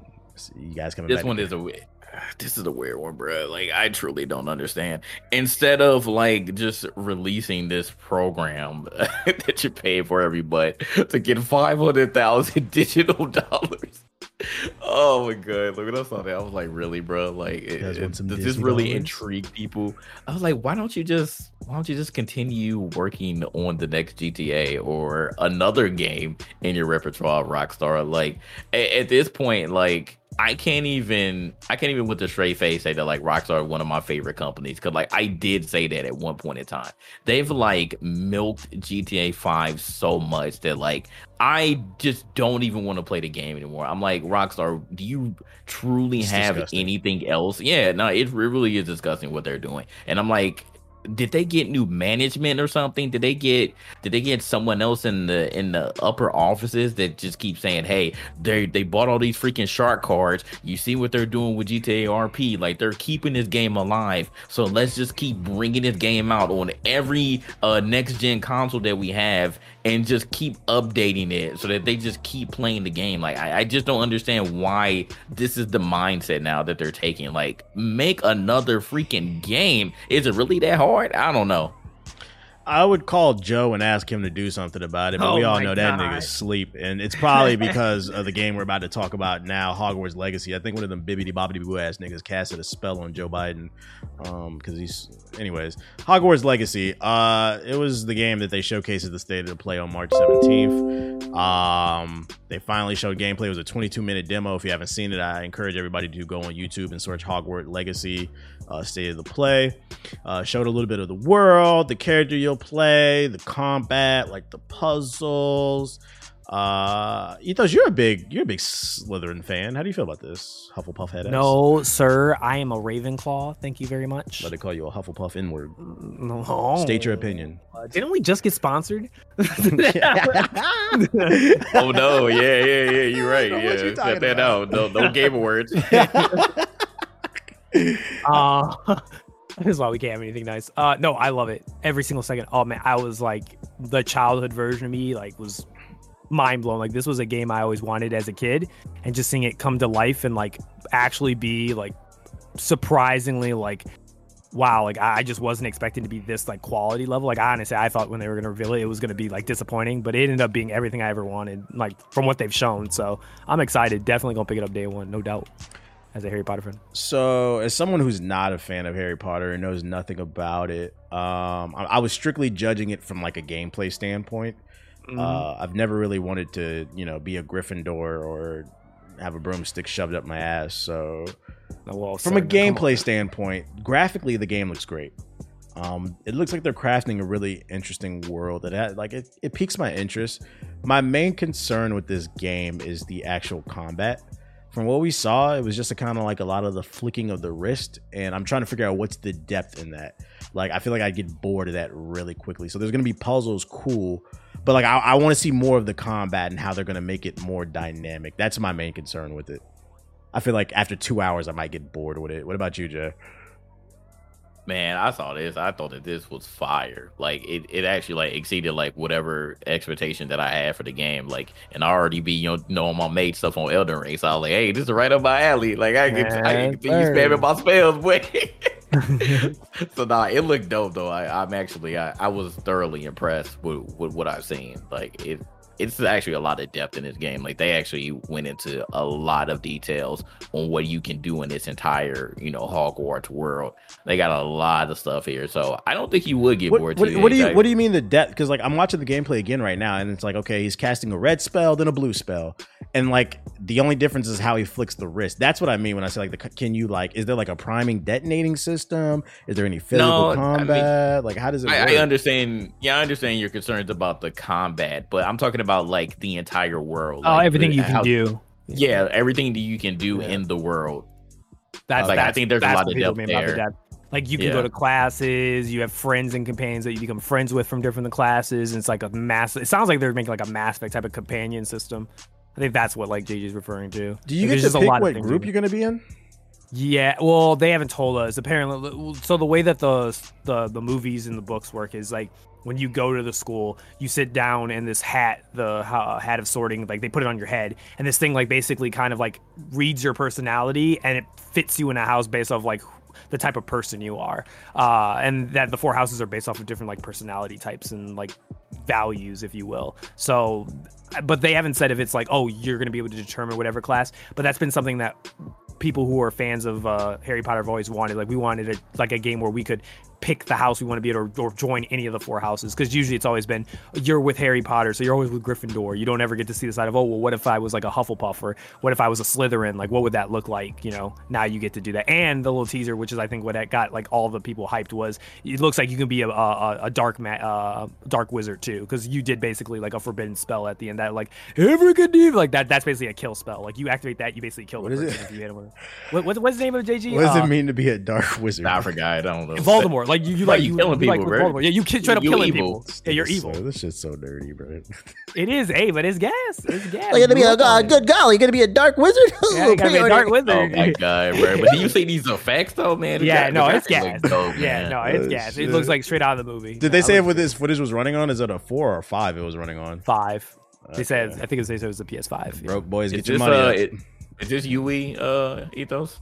you guys coming. This one is a this is a weird one, bro. Like I truly don't understand. Instead of like just releasing this program that you pay for every butt to get five hundred thousand digital dollars. Oh my god! Look, when I saw that, I was like, "Really, bro? Like, it, it, does this really dollars? intrigue people?" I was like, "Why don't you just, why don't you just continue working on the next GTA or another game in your repertoire, Rockstar? Like, at, at this point, like." I can't even I can't even with a straight face say that like Rockstar are one of my favorite companies because like I did say that at one point in time. They've like milked GTA 5 so much that like I just don't even want to play the game anymore. I'm like Rockstar, do you truly it's have disgusting. anything else? Yeah, no, it really is disgusting what they're doing. And I'm like did they get new management or something? Did they get did they get someone else in the in the upper offices that just keep saying, "Hey, they they bought all these freaking shark cards. You see what they're doing with GTA RP? Like they're keeping this game alive. So let's just keep bringing this game out on every uh, next gen console that we have and just keep updating it so that they just keep playing the game. Like I, I, just don't understand why this is the mindset now that they're taking. Like make another freaking game. Is it really that hard? I don't know. I would call Joe and ask him to do something about it, but oh we all know God. that nigga's sleep, and it's probably because of the game we're about to talk about now, Hogwarts Legacy. I think one of them bibbity bobbity boo ass niggas casted a spell on Joe Biden, um, because he's, anyways, Hogwarts Legacy. Uh, it was the game that they showcased at the state of the play on March seventeenth. Um, they finally showed gameplay. It was a 22 minute demo. If you haven't seen it, I encourage everybody to go on YouTube and search Hogwarts Legacy uh, state of the play. Uh, showed a little bit of the world, the character you'll play, the combat, like the puzzles. Uh, Ethos, you're a big you're a big Slytherin fan. How do you feel about this Hufflepuff head? No, sir, I am a Ravenclaw. Thank you very much. Let they call you a Hufflepuff inward. No. State your opinion. Uh, didn't we just get sponsored? oh no! Yeah, yeah, yeah. You're right. Yeah, cut that out. No, no game awards. uh, this is why we can't have anything nice. Uh, no, I love it every single second. Oh man, I was like the childhood version of me, like was mind blown. Like this was a game I always wanted as a kid, and just seeing it come to life and like actually be like surprisingly like wow like i just wasn't expecting to be this like quality level like honestly i thought when they were going to reveal it it was going to be like disappointing but it ended up being everything i ever wanted like from what they've shown so i'm excited definitely gonna pick it up day one no doubt as a Harry Potter fan? So, as someone who's not a fan of Harry Potter and knows nothing about it, um, I, I was strictly judging it from like a gameplay standpoint. Mm-hmm. Uh, I've never really wanted to, you know, be a Gryffindor or have a broomstick shoved up my ass. So well, from a son, come on. gameplay standpoint, graphically the game looks great. Um, it looks like they're crafting a really interesting world that had, like it, it piques my interest. My main concern with this game is the actual combat. From what we saw, it was just a kind of like a lot of the flicking of the wrist, and I'm trying to figure out what's the depth in that. Like, I feel like I'd get bored of that really quickly. So there's gonna be puzzles, cool, but like I, I want to see more of the combat and how they're gonna make it more dynamic. That's my main concern with it. I feel like after two hours, I might get bored with it. What about you, Jay? Man, I saw this. I thought that this was fire. Like it, it actually like exceeded like whatever expectation that I had for the game. Like, and I already be you know knowing my made stuff on Elden Ring, so I was like, hey, this is right up my alley. Like I can, I can continue Yes, sir. spamming my spells, boy. so nah, it looked dope though. I, I'm actually, I, I was thoroughly impressed with, with what I've seen. Like it, it's actually a lot of depth in this game. Like they actually went into a lot of details on what you can do in this entire, you know, Hogwarts world. They got a lot of stuff here, so I don't think you would get What, bored. what, what do you. What do you mean the depth? Because like I'm watching the gameplay again right now, and it's like okay, he's casting a red spell, then a blue spell, and like the only difference is how he flicks the wrist. That's what I mean when I say like the can you like is there like a priming detonating system? Is there any physical No, I mean, combat? like how does it? work? I, I understand. Yeah, I understand your concerns about the combat, but I'm talking about like the entire world. Oh, like, everything the- you can how- do. Yeah, everything that you can do Yeah. in the world. That's Like, I think there's a lot of depth mean the there. depth. Like you can Yeah. go to classes, you have friends and companions that you become friends with from different classes. And it's like a mass. It sounds like they're making like a Mass Effect type of companion system. I think that's what like JJ is referring to. Do you Like, get to just a pick lot what things group you're going to be in? Yeah, well, they haven't told us. Apparently, so the way that the the the movies and the books work is like when you go to the school, you sit down and this hat, the uh, hat of sorting, like they put it on your head, and this thing like basically kind of like reads your personality and it fits you in a house based off like the type of person you are, uh, and that the four houses are based off of different like personality types and like values, if you will. So, but they haven't said if it's like, oh, you're to be able to determine whatever class. But that's been something that people who are fans of uh, Harry Potter have always wanted. Like we wanted a, like a game where we could pick the house we want to be at or, or join any of the four houses. Because usually it's always been you're with Harry Potter, so you're always with Gryffindor. You don't ever get to see the side of oh well, what if I was like a Hufflepuff or what if I was a Slytherin? Like what would that look like? You know, now you get to do that. And the little teaser, which is I think what that got like all the people hyped was it looks like you can be a a, a dark ma- uh, dark wizard too, because you did basically like a forbidden spell at the end that like every good deed like that. That's basically a kill spell. Like you activate that, you basically kill What the is it? if you hit him. What, what, what's the name of the JG? What does Uh, it mean to be a dark wizard? I forgot. I don't know. Voldemort. Like you, you like you you, killing you people, with bro. Voldemort. Yeah, you ki- straight up You killing people. Yeah, you're evil. So, this shit's so dirty, bro. It is, hey, but it's gas. It's gas. You're gonna be a Grew uh, good golly. You're gonna be a dark wizard. Yeah, you gotta be a dark wizard. Oh my god, bro! But do you see these effects though, man? The Yeah, no, it's gas. look dope, yeah, no, it's Oh, gas. It looks like straight out of the movie. Did they say if what this footage was running on? Is it a four or five? It was running on. five? They said Okay. I think it said it was a PS5. yeah. Broke boys, Is get your this, money. uh, it- is this UE uh, ethos?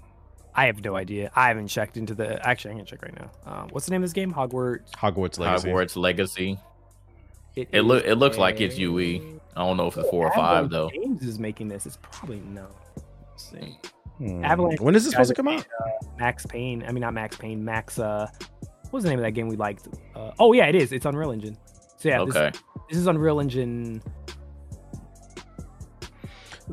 I have no idea. I haven't checked into the. Actually, I'm gonna check right now. Um, what's the name of this game? Hogwarts. Hogwarts Legacy. Hogwarts Legacy. It is look it looks like it's UE. I don't know if it's four or Avalanche five though. Games is making this. It's probably no. Let's see. Hmm. Avalanche When is this supposed to come out? Max Payne. I mean, not Max Payne. Max. Uh, what was the name of that game we liked? Uh, oh yeah, it is. It's Unreal Engine. So yeah, this, okay. this is Unreal Engine.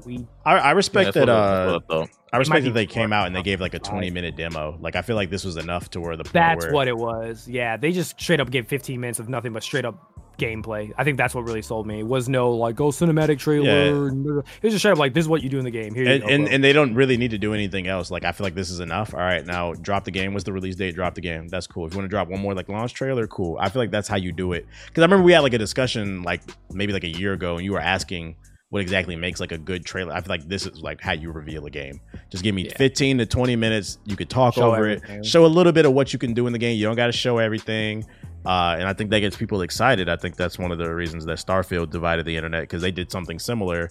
We I, I respect that's that. what it- that's Uh, what I respect that they came out and they gave like a 20 minute demo. Like I feel like this was enough to where the that's where, what it was. Yeah, they just straight up gave 15 minutes of nothing but straight up gameplay. I think that's what really sold me. It was no like oh cinematic trailer. It was just straight up like this is what you do in the game. Here you and, go, and and they don't really need to do anything else. Like I feel like this is enough. All right, now drop the game. What's the release date? Drop the game. That's cool. If you want to drop one more like launch trailer, cool. I feel like that's how you do it. Because I remember we had like a discussion like maybe like a year ago, and you were asking what exactly makes like a good trailer. I feel like this is like how you reveal a game. Just give me Yeah. 15 to 20 minutes. You could talk Show over everything. it, show a little bit of what you can do in the game. You don't got to show everything. Uh, and I think that gets people excited. I think that's one of the reasons that Starfield divided the internet because they did something similar.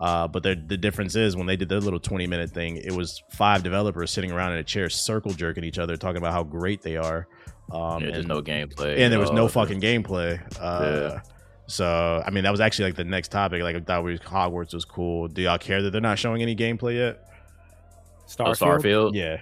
Uh, but the the difference is when they did their little 20 minute thing, it was five developers sitting around in a chair, circle jerking each other, talking about how great they are. Um, Yeah, and, there's no gameplay. and there was no fucking gameplay. Uh, Yeah. So I mean, that was actually like the next topic. Like I thought we Hogwarts was cool. Do y'all care that they're not showing any gameplay yet? Oh, Starfield. Starfield. Yeah.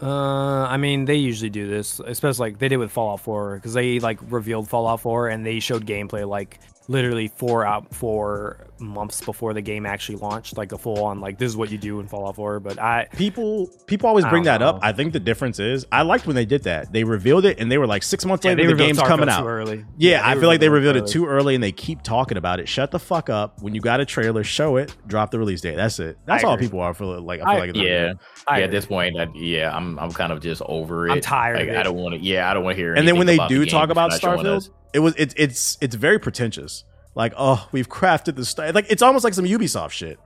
Uh, I mean, they usually do this, especially like they did with Fallout 4, because they like revealed Fallout 4 and they showed gameplay like literally four out four months before the game actually launched, like a full on like this is what you do in Fallout 4. But I People people always bring don't that up. I think the difference is I liked when they did that. They revealed it and they were like six months yeah, later the game's Starfield coming out. early. Yeah, I feel like they revealed it too early and they keep talking about it. Shut the fuck up. When you got a trailer, show it, drop the release date. That's it. That's I all agree. people are for like I feel I- like Yeah, yeah. At this point, I, yeah, I'm I'm kind of just over it. I'm tired Like, of it. I don't want to. Yeah, I don't want to hear. It. And then when they do the talk about if you're not showing Starfield, us. It was it's it's it's very pretentious. Like, oh, we've crafted the star. Like, it's almost like some Ubisoft shit.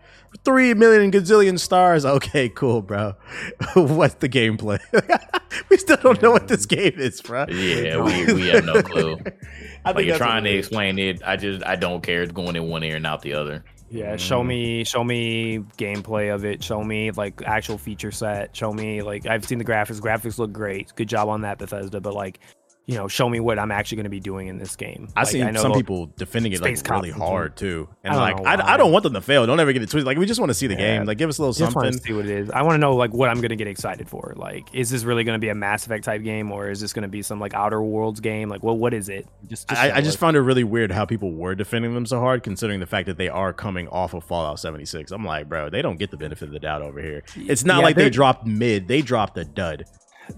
Three million gazillion stars. Okay, cool, bro. What's the gameplay? we still don't know what this game is, bro. Yeah, we, we have no clue. I like you're trying to explain it. I just I don't care. It's going in one ear and out the other. Yeah, show mm. me, show me gameplay of it. Show me like actual feature set. Show me like I've seen the graphics. Graphics look great. Good job on that, Bethesda. But like, you know, show me what I'm actually going to be doing in this game. I Like, see know some people defending it like really hard too, and I like I. I don't want them to fail. Don't ever get it twisted. Like we just want to see the Yeah. game. Like give us a little Just something. to see what it is. I want to know like what I'm going to get excited for. Like, is this really going to be a Mass Effect type game, or is this going to be some like Outer Worlds game? Like, well, what is it? Just, just I, I just found it really weird how people were defending them so hard, considering the fact that they are coming off of Fallout 76. I'm like, bro, they don't get the benefit of the doubt over here. It's not Yeah, like they dropped mid; they dropped a dud.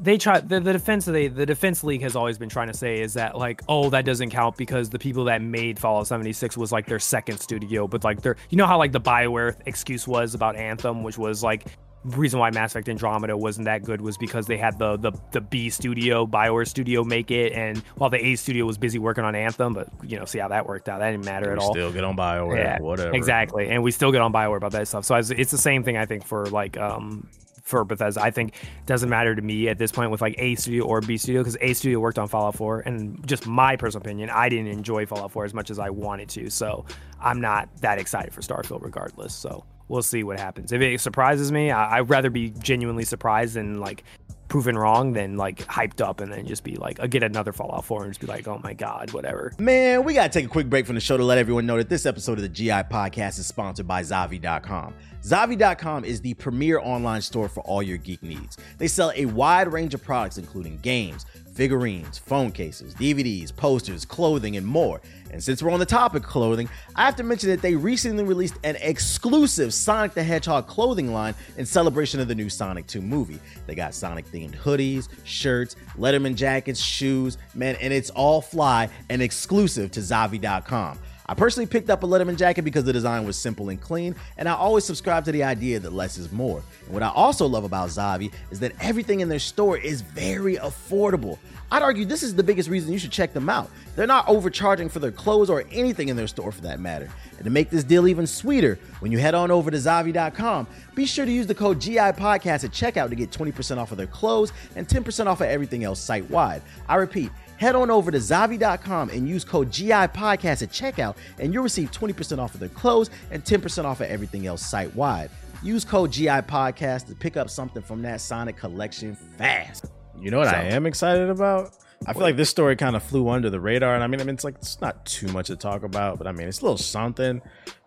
They try the, the defense they the defense league has always been trying to say is that like oh that doesn't count because the people that made fallout 76 was like their second studio but like they're you know how like the bioware excuse was about anthem which was like reason why mass effect andromeda wasn't that good was because they had the the, the b studio bioware studio make it and while the a studio was busy working on anthem but you know see how that worked out that didn't matter We at all still get on Bioware, yeah, whatever. Exactly, and we still get on Bioware about that stuff. So it's the same thing I think for like um for Bethesda. I think doesn't matter to me at this point with like A Studio or B Studio because A Studio worked on Fallout 4, and just my personal opinion, I didn't enjoy Fallout 4 as much as I wanted to. So I'm not that excited for Starfield regardless. So we'll see what happens. If it surprises me, I- I'd rather be genuinely surprised than like proven wrong than like hyped up and then just be like, uh, get another Fallout 4 and just be like, oh my god, whatever. Man, we got to take a quick break from the show to let everyone know that this episode of the GI Podcast is sponsored by Zavvi.com. Zavvi.com is the premier online store for all your geek needs. They sell a wide range of products, including games, figurines, phone cases, DVDs, posters, clothing, and more. And since we're on the topic of clothing, I have to mention that they recently released an exclusive Sonic the Hedgehog clothing line in celebration of the new Sonic 2 movie. They got Sonic themed hoodies, shirts, Letterman jackets, shoes, man, and it's all fly and exclusive to Zavvi.com. I personally picked up a Letterman jacket because the design was simple and clean, and I always subscribe to the idea that less is more. And what I also love about Zavvi is that everything in their store is very affordable. I'd argue this is the biggest reason you should check them out. They're not overcharging for their clothes or anything in their store for that matter. And to make this deal even sweeter, when you head on over to Zavvi.com, be sure to use the code GI Podcast at checkout to get 20% off of their clothes and 10% off of everything else site wide. I repeat, head on over to Zavvi.com and use code GI Podcast at checkout, and you'll receive 20% off of their clothes and 10% off of everything else site wide. Use code GI Podcast to pick up something from that Sonic collection fast. You know what I am excited about? I feel like this story kind of flew under the radar, and I mean, I mean, it's like it's not too much to talk about, but I mean, it's a little something.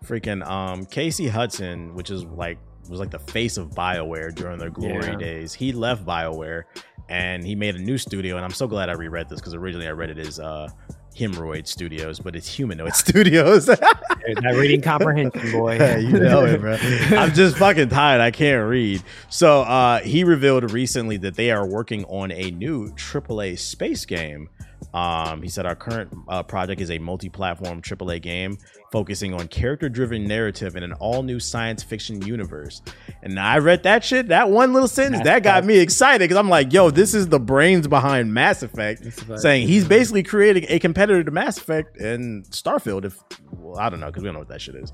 Freaking um, Casey Hudson, which is like was like the face of Bioware during their glory Yeah. days. He left Bioware, and he made a new studio, and I'm so glad I reread this because originally I read it as uh, Hemorrhoid Studios, but it's Humanoid Studios. that reading comprehension, boy. You know it, bro. I'm just fucking tired. I can't read. So uh, he revealed recently that they are working on a new AAA space game. Um, he said our current uh, project is a multi-platform AAA game focusing on character-driven narrative in an all-new science fiction universe. And I read that shit, that one little sentence, that got me excited because I'm like, yo, this is the brains behind Mass Effect, Effect. saying he's basically creating a competitor to Mass Effect and Starfield. If well, I don't know because we don't know what that shit is.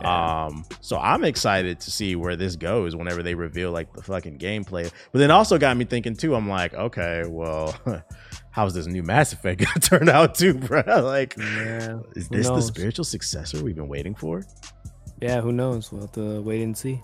Um, so I'm excited to see where this goes whenever they reveal like the fucking gameplay. But then also got me thinking too. I'm like, okay, well, how's this new Mass Effect gonna turn out too, bro? Like, Yeah. is this the spiritual successor we've been waiting for? Yeah, who knows? We'll have to wait and see.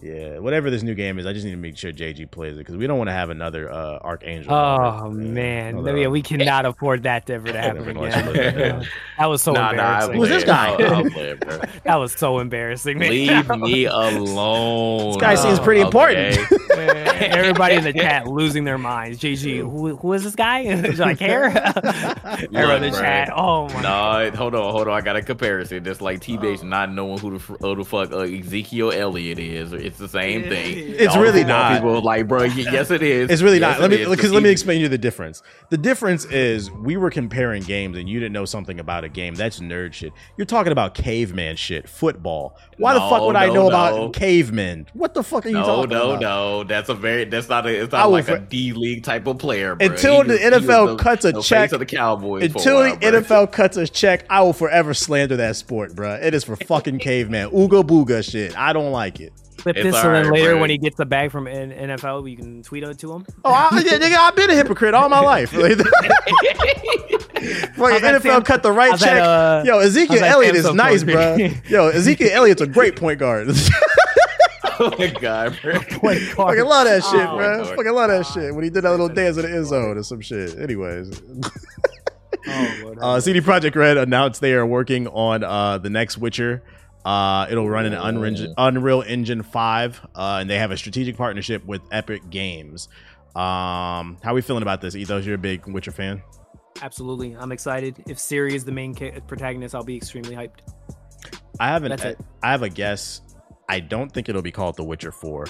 Yeah, whatever this new game is, I just need to make sure JG plays it because we don't want to have another uh, Archangel. Oh Yeah, man, although- yeah, we cannot afford that to ever to happen again. gonna that was so Nah, nah, embarrassing. Who's this guy? I'll- I'll play it, bro. that was so embarrassing, man. Leave me alone. This guy seems pretty important. Man, Everybody in the chat losing their minds. JG, who, who is this guy? Do I care? Everyone in the chat. Oh my. No, hold on, hold on. I got a comparison. Just like T Base not knowing who the, fr- who the fuck uh, Ezekiel Elliott is. It's the same thing. It's All really not. People like, bro, yes, it is. It's really Yes, not. Let me because let me explain you the difference. The difference is we were comparing games and you didn't know something about a game. That's nerd shit. You're talking about caveman shit, football. Why the fuck No, would I know no. about cavemen? What the fuck are you No, talking no, about? no. No. No. That's a very. That's not a. It's not like a fr- D League type of player. Bro. Until He the was- NFL cuts a check- of the Cowboys. for a Until the bro. NFL cuts a check, I will forever slander that sport, bruh. It is for fucking caveman. Ooga booga shit. I don't like it. Clip It's this so then later bro. when he gets the bag from N- NFL, you can tweet it to him. Oh, I, yeah, nigga, I've been a hypocrite all my life. Like, Fucking How's that NFL Sam- cut the right how's that, check. uh, Yo, Ezekiel Elliott is Samsung nice, bro. Yo, Ezekiel Elliott's a great point guard. oh my god, bro. Fucking love that shit, Oh, bro. Lord. Fucking love that shit. When he did that little dance in the end zone or some shit. Anyways. Oh, Lord. Uh, CD Projekt Red announced they are working on uh, the next Witcher. Uh, it'll run in Unreal, Unreal Engine 5, uh, and they have a strategic partnership with Epic Games. Um, how are we feeling about this? Ethos, you're a big Witcher fan. Absolutely, I'm excited. If Ciri is the main ca- protagonist, I'll be extremely hyped. I haven't. That's I, it. I have a guess. I don't think it'll be called The Witcher 4.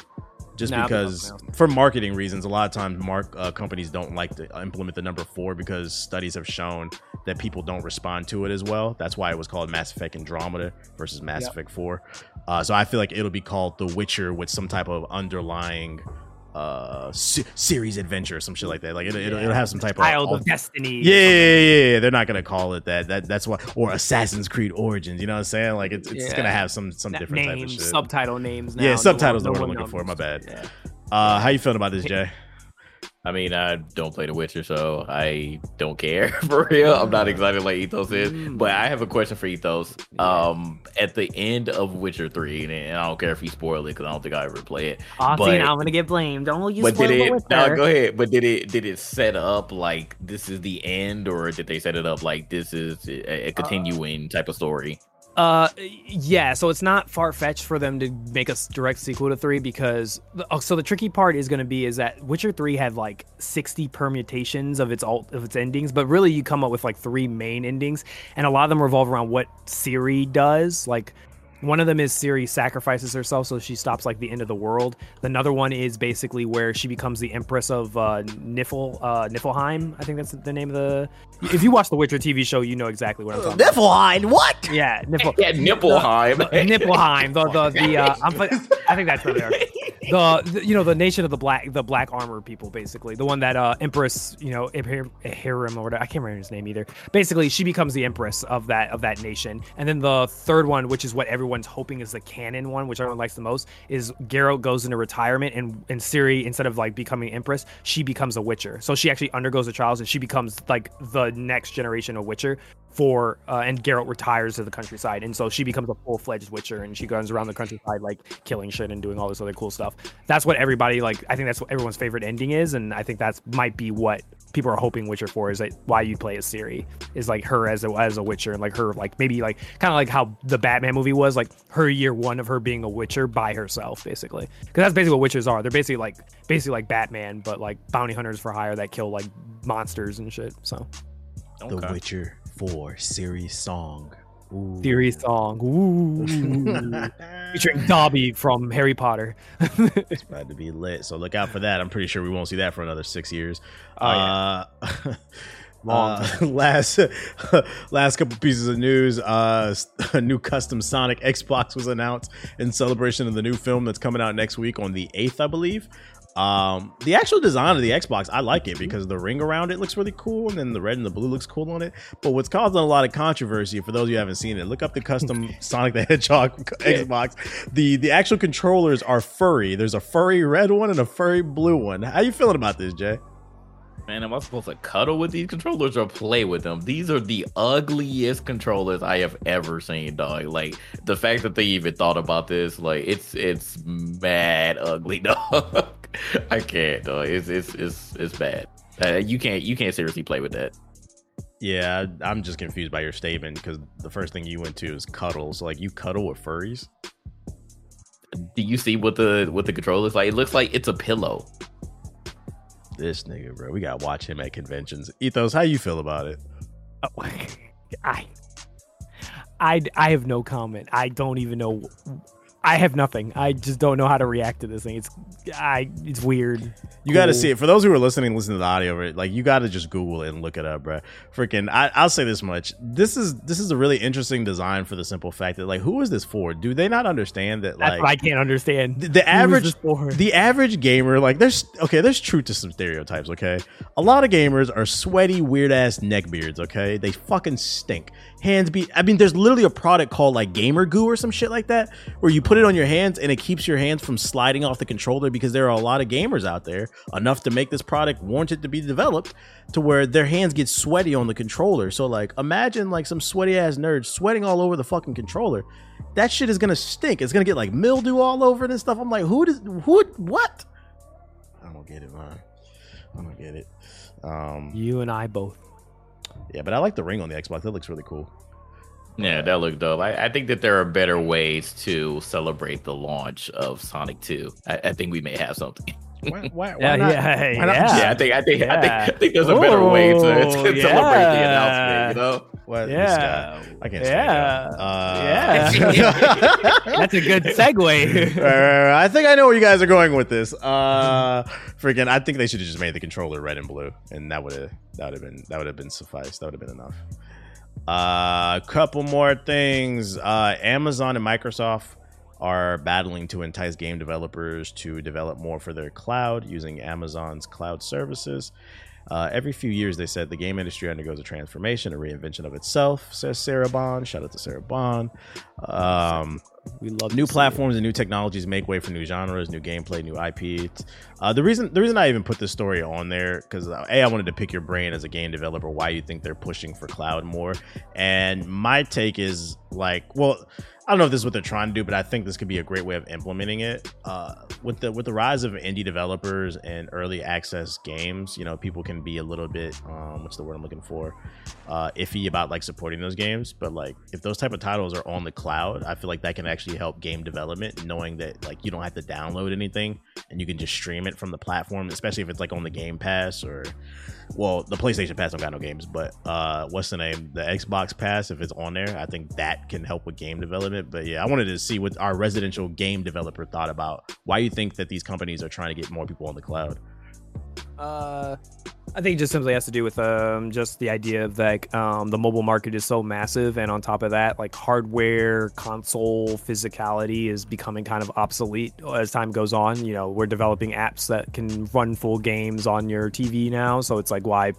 Just Nah, because, for marketing reasons, a lot of times mark uh, companies don't like to implement the number four because studies have shown that people don't respond to it as well. That's why it was called Mass Effect Andromeda versus Mass Yep. Effect 4. Uh, so I feel like it'll be called The Witcher with some type of underlying uh se- series adventure or some shit like that. Like it, it'll, it'll have some type of Child of Destiny. yeah, yeah, yeah, yeah. They're not gonna call it that. That that's why or Assassin's Creed Origins. You know what I'm saying? Like it's, it's Yeah. gonna have some some Na- different type of names, shit. subtitle names. Now, Yeah, subtitles no what I'm looking for, my bad. Uh, how you feeling about this, Jay? I mean, I don't play The Witcher, so I don't care for real. I'm not excited like Ethos is, but I have a question for Ethos. Um, at the end of Witcher Three, and, I don't care if you spoil it because I don't think I ever play it. Oh, But- see, I'm gonna get blamed. Don't you but spoil did it? No, go ahead. But did it? Did it set up like this is the end, or did they set it up like this is a, a continuing type of story? Uh, yeah. So it's not far fetched for them to make a direct sequel to three because oh, so the tricky part is going to be is that Witcher three had like sixty permutations of its alt of its endings, but really you come up with like three main endings, and a lot of them revolve around what Ciri does. Like one of them is Ciri sacrifices herself so she stops like the end of the world. Another one is basically where she becomes the empress of uh, Nifl uh, Niflheim. I think that's the name of the. If you watch the Witcher TV show, you know exactly what I'm talking about. Niflheim, what? Yeah, Nifl- Yeah, Nipplheim. Nipplheim, the the the uh, I'm, I think that's what they are. The, you know the nation of the black the black armor people basically the one that uh Empress you know Hiram or I can't remember his name either. Basically, she becomes the empress of that of that nation, and then the third one, which is what everyone's hoping is the canon one, which everyone likes the most, is Geralt goes into retirement, and and Ciri instead of like becoming empress, she becomes a Witcher. So she actually undergoes the trials, and she becomes like the next generation of Witcher for uh, and Geralt retires to the countryside, and so she becomes a full fledged Witcher, and she goes around the countryside like killing shit and doing all this other cool stuff. That's what everybody like. I think that's what everyone's favorite ending is, and I think that's might be what people are hoping Witcher for is like why you play as Ciri is like her as a as a Witcher, and like her like maybe like kind of like how the Batman movie was like her year one of her being a Witcher by herself, basically, because that's basically what Witchers are. They're basically like basically like Batman, but like bounty hunters for hire that kill like monsters and shit. So The Witcher 4 series song. Ooh. Theory song. Ooh. Featuring Dobby from Harry Potter. it's about to be lit. So look out for that. I'm pretty sure we won't see that for another six years. Oh, yeah. uh, Long uh, last last couple pieces of news. Uh, a new custom Sonic Xbox was announced in celebration of the new film that's coming out next week on the eighth, I believe. Um, the actual design of the Xbox, I like it because the ring around it looks really cool, and then the red and the blue looks cool on it. But what's causing a lot of controversy for those of you who haven't seen it, look up the custom Sonic the Hedgehog Xbox. The the actual controllers are furry. There's a furry red one and a furry blue one. How you feeling about this, Jay? Man, am I supposed to cuddle with these controllers or play with them? These are the ugliest controllers I have ever seen, dog. Like the fact that they even thought about this, like it's it's mad ugly, dog. I can't, dog. It's it's it's it's bad. Uh, you can't you can't seriously play with that. Yeah, I'm just confused by your statement because the first thing you went to is cuddles. Like you cuddle with furries. Do you see what the what the controller is like? It looks like it's a pillow. This nigga, bro, we gotta watch him at conventions. Ethos, how you feel about it? Oh, I, I, I have no comment. I don't even know. I have nothing. I just don't know how to react to this thing. It's, I, it's weird. You got to see it. For those who are listening, listen to the audio of it. Like you got to just Google it and look it up, bro. Freaking, I, I'll say this much: this is this is a really interesting design for the simple fact that, like, who is this for? Do they not understand that, That's like, what I can't understand. the, the average the average gamer like there's okay there's truth to some stereotypes okay a lot of gamers are sweaty weird ass neckbeards okay they fucking stink hands be i mean there's literally a product called like gamer goo or some shit like that where you put it on your hands and it keeps your hands from sliding off the controller because there are a lot of gamers out there enough to make this product warranted to be developed to where their hands get sweaty on the controller so like imagine like some sweaty ass nerd sweating all over the fucking controller that shit is gonna stink. It's gonna get like mildew all over it and stuff. I'm like, who does who what? I don't get it, man. I don't get it. Um, You and I both. Yeah, but I like the ring on the Xbox. That looks really cool. Yeah, that looked dope. I, I think that there are better ways to celebrate the launch of Sonic 2. I, I think we may have something. Why, why, why Yeah, not? yeah, why not yeah. yeah, I think I think I think I think there's a better way to, to Oh, celebrate the announcement. You know. What, Yeah. I can't Yeah. stand him. Uh, That's a good segue. I think I know where you guys are going with this. Uh, freaking! I think they should have just made the controller red and blue, and that would have that would have been that would have been suffice. That would have been enough. A couple more things. Uh, Amazon and Microsoft are battling to entice game developers to develop more for their cloud using Amazon's cloud services. Uh, every few years, they said the game industry undergoes a transformation, a reinvention of itself, says Sarah Bond. Shout out to Sarah Bond. Um, we love new see it. platforms and new technologies make way for new genres, new gameplay, new IP. Uh, the reason the reason I even put this story on there because a I wanted to pick your brain as a game developer why you think they're pushing for cloud more, and my take is like, well, I don't know if this is what they're trying to do, but I think this could be a great way of implementing it. Uh, with the with the rise of indie developers and early access games, you know, people can be a little bit um, what's the word I'm looking for, uh, iffy about like supporting those games. But like, if those type of titles are on the cloud, I feel like that can actually help game development, knowing that like you don't have to download anything and you can just stream it from the platform, especially if it's like on the Game Pass or well, the PlayStation Pass don't got no games, but uh, what's the name? The Xbox Pass, if it's on there, I think that can help with game development. But yeah, I wanted to see what our residential game developer thought about why you think that these companies are trying to get more people on the cloud. Uh, I think it just simply has to do with um, just the idea of like um, the mobile market is so massive, and on top of that, like hardware, console physicality is becoming kind of obsolete as time goes on. You know, we're developing apps that can run full games on your TV now, so it's like why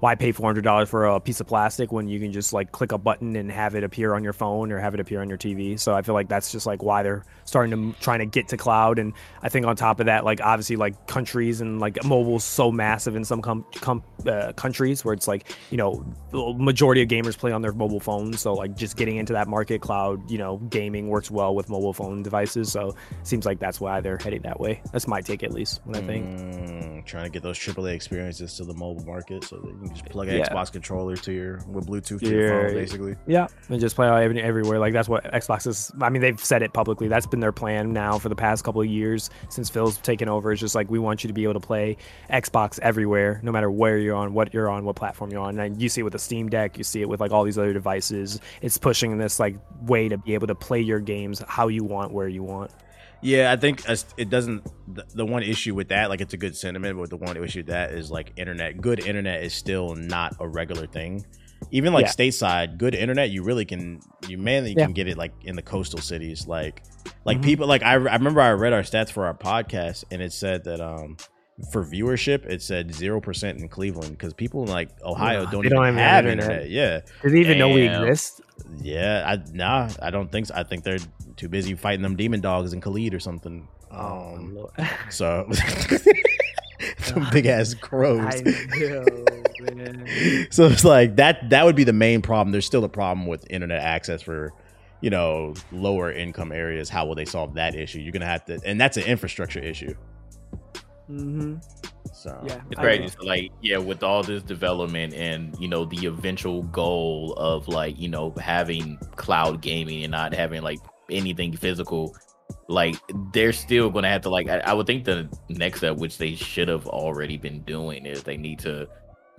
why pay four hundred dollars for a piece of plastic when you can just like click a button and have it appear on your phone or have it appear on your TV? So I feel like that's just like why they're starting to trying to get to cloud. And I think on top of that, like obviously like countries and like mobile's so massive in some com- com- uh, countries where it's like you know majority of gamers play on their mobile phones. So like just getting into that market, cloud you know gaming works well with mobile phone devices. So seems like that's why they're heading that way. That's my take at least. What I think. Mm, trying to get those AAA experiences to the mobile market so that you can just plug an Yeah. Xbox controller to your with Bluetooth to your phone, basically. Yeah, and just play every, everywhere. Like that's what Xbox is. I mean, they've said it publicly. That's been their plan now for the past couple of years since Phil's taken over. It's just like we want you to be able to play Xbox everywhere, no matter where you're on, what you're on, what platform you're on. And you see it with the Steam Deck, you see it with like all these other devices. It's pushing this like way to be able to play your games how you want, where you want. Yeah, I think it doesn't. The, the one issue with that, like, it's a good sentiment, but the one issue with that is like internet. Good internet is still not a regular thing. Even like Yeah. stateside, good internet, you really can. You mainly Yeah. can get it like in the coastal cities, like, like Mhm. people. Like I, I remember I read our stats for our podcast, and it said that um for viewership, it said zero percent in Cleveland because people in like Ohio Ugh, don't even don't have even have internet. internet. Yeah, Do they even know we exist? yeah. I nah, I don't think so. I think they're too busy fighting them demon dogs in Khalid or something. Um, Lord. so Some big ass crows. Know, so it's like that. That would be the main problem. There's still a problem with internet access for, you know, lower income areas. How will they solve that issue? You're gonna have to, and that's an infrastructure issue. Mm-hmm. So yeah, it's crazy. So like, yeah, with all this development and you know the eventual goal of like you know having cloud gaming and not having like anything physical, like they're still going to have to like. I, I would think the next step, which they should have already been doing, is they need to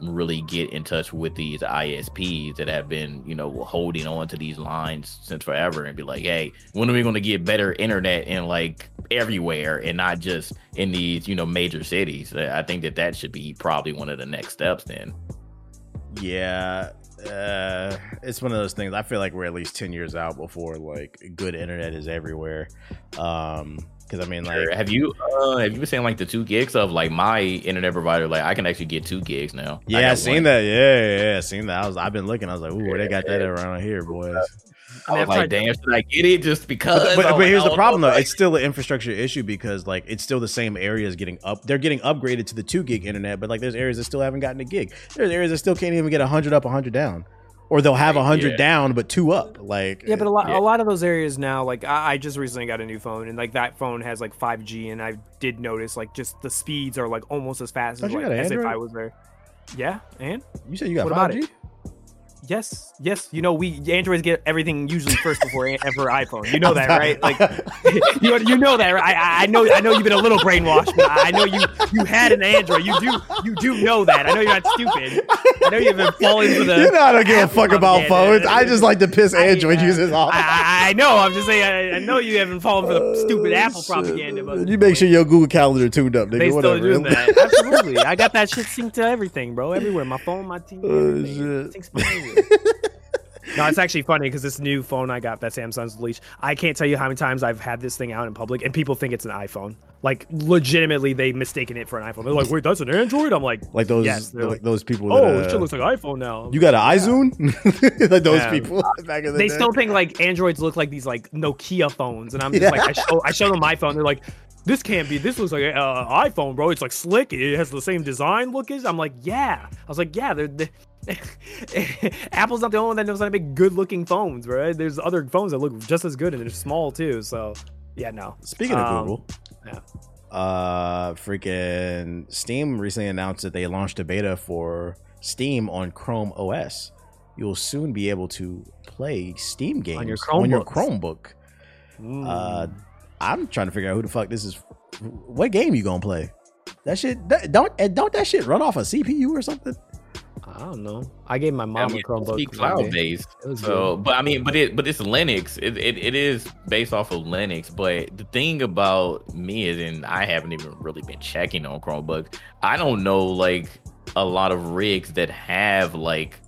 really get in touch with these ISPs that have been, you know, holding on to these lines since forever and be like, hey, when are we going to get better internet in like everywhere and not just in these, you know, major cities? I think that that should be probably one of the next steps then. Yeah. Uh, it's one of those things. I feel like we're at least 10 years out before like good internet is everywhere. Um, because I mean, like, have you uh, have you been saying like the two gigs of like my internet provider? Like, I can actually get two gigs now. Yeah, I seen one. that. Yeah, yeah, yeah, seen that. I was, I've been looking. I was like, ooh, where they got that around here, boys. I was like, damn, should I get it just because? But, but, but here's the problem, though. It's still an infrastructure issue because, like, it's still the same areas getting up. They're getting upgraded to the two gig internet, but like, there's areas that still haven't gotten a gig. There's areas that still can't even get hundred up, hundred down or they'll have a hundred yeah. down but two up. Like yeah, but a lot yeah. a lot of those areas now, like I, I, just recently got a new phone and like that phone has like five G, and I did notice like just the speeds are like almost as fast as, like, as if I was there. Yeah, and you said you got five G. Yes, yes. You know, we Androids get everything usually first before ever iPhone. You know that, right? Like, you, you know that, right? I, I know, I know you've been a little brainwashed, but I know you you had an Android. You do, you do know that. I know you're not stupid. I know you've been falling for the. You know, I don't give a fuck about phones. I just like to piss Android I, users off. I, I, know. I'm just saying. I, I, know you haven't fallen for the stupid uh, Apple propaganda. But you make sure your Google Calendar tuned up, nigga. They Whatever. still doing that. Absolutely. I got that shit synced to everything, bro. Everywhere. My phone, my TV. Oh, shit. no, it's actually funny because this new phone I got that Samsung's released, I can't tell you how many times I've had this thing out in public and people think it's an iPhone. Like legitimately, they mistaken it for an iPhone. They're like, "Wait, that's an Android?" I'm like, like those, yes. like, those people. That, oh, uh, it looks like iPhone now. You got an iZoom? like those yeah. people back in the They day. still think like Androids look like these like Nokia phones, and I'm just yeah. like, I show, I show them my phone. They're like, this can't be. This looks like an uh, iPhone, bro. It's like slick. It has the same design look as. I'm like, yeah. I was like, yeah. They're, they're Apple's not the only one that knows how to make good looking phones, right? There's other phones that look just as good and they're small too. So, yeah, no. Speaking um, of Google, yeah. Uh, freaking Steam recently announced that they launched a beta for Steam on Chrome OS. You'll soon be able to play Steam games on your Chromebook. On your Chromebook. Mm. Uh, I'm trying to figure out who the fuck this is. What game you gonna play? That shit that, don't don't that shit run off a CPU or something? I don't know. I gave my mom I mean, a Chromebook. Cloud based. So, good. but I mean, but it but it's Linux. It, it it is based off of Linux. But the thing about me is, and I haven't even really been checking on Chromebook. I don't know like a lot of rigs that have like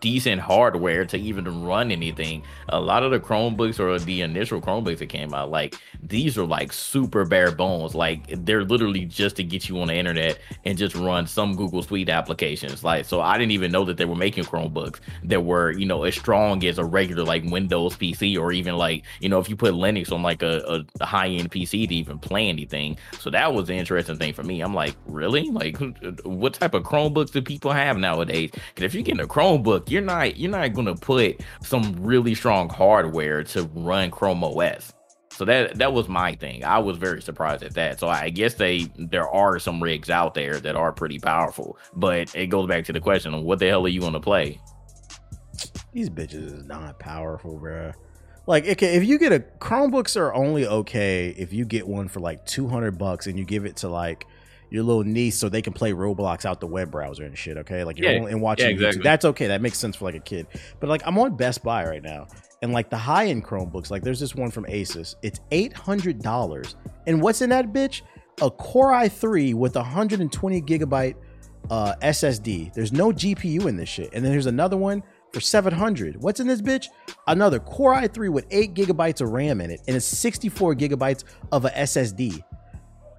decent hardware to even run anything. A lot of the Chromebooks or the initial Chromebooks that came out, like these are like super bare bones. Like they're literally just to get you on the internet and just run some Google Suite applications. Like so, I didn't even know that they were making Chromebooks that were you know as strong as a regular like Windows PC or even like you know if you put Linux on like a, a high end PC to even play anything. So that was the interesting thing for me. I'm like, really? Like, what type of Chromebooks do people have nowadays? Because if you're getting a Chromebook look, you're not you're not gonna put some really strong hardware to run Chrome OS. So that that was my thing. I was very surprised at that. So I guess they there are some rigs out there that are pretty powerful, but it goes back to the question what the hell are you gonna play? These bitches is not powerful, bro. Like, okay, if you get a Chromebooks are only okay if you get one for like two hundred bucks and you give it to like your little niece so they can play Roblox out the web browser and shit. Okay, like you're yeah, only and watching yeah, exactly. YouTube. That's okay. That makes sense for like a kid. But like I'm on Best Buy right now, and like the high end Chromebooks, like there's this one from Asus. It's eight hundred dollars, and what's in that bitch? A Core i3 with 120 gigabyte uh, SSD. There's no GPU in this shit, and then there's another one for 700. What's in this bitch? Another Core i3 with 8 gigabytes of RAM in it and it's 64 gigabytes of a SSD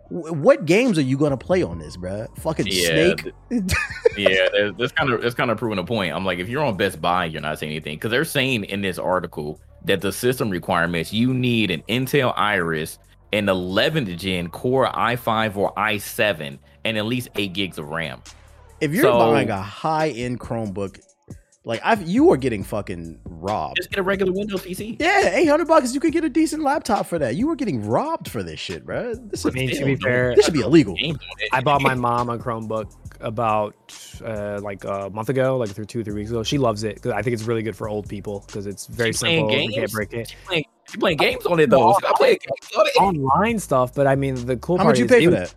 what games are you gonna play on this, bro? Fucking yeah, Snake. yeah, that's kind of that's kind of proving a point. I'm like, if you're on Best Buy, you're not saying anything because they're saying in this article that the system requirements you need an Intel Iris an 11th gen Core i5 or i7 and at least eight gigs of RAM. If you're So- buying a high end Chromebook, like I, you are getting fucking robbed. Just get a regular Windows PC. Yeah, eight hundred bucks. You could get a decent laptop for that. You were getting robbed for this shit, bro. This, I is, mean, to be fair, this should be illegal. Games on it. I bought my mom a Chromebook about uh, like a month ago, like through two three weeks ago. She loves it because I think it's really good for old people because it's very She playing simple. You can't games? break it. You playing, you playing games on it though. No, I play games on it. Online stuff, but I mean the cool How part much you is pay for was that?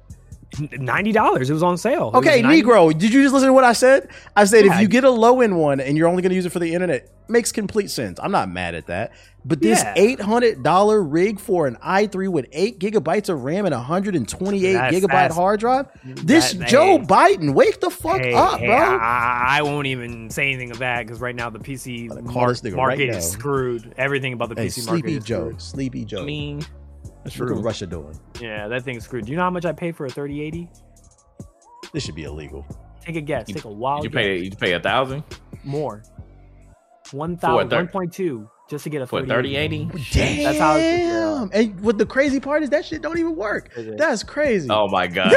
Ninety dollars. It was on sale. Okay, Negro, did you just listen to what I said? I said Yeah, if you get a low end one and you're only going to use it for the internet, makes complete sense. I'm not mad at that. But this Yeah. eight hundred dollar rig for an i3 with eight gigabytes of RAM and 128 That's- gigabyte that's- hard drive, this that- Joe hey. Biden, wake the fuck Hey, up, hey, bro. I, I won't even say anything of that because right now the PC Gonna mar- call this nigga market right is screwed. Everything about the PC market Sleepy is Joe, screwed. Sleepy Joe. I mean, that's Look what. Russia doing. Yeah, that thing's screwed. Do you know how much I paid for a 3080? This should be illegal. Take a guess. You- Take a wild You guess. pay you pay a thousand more. One thousand, thir- one point two, just to get a for a 3080. 3080. Damn. That's how it's- And what the crazy part is that shit don't even work. That's crazy. Oh my god!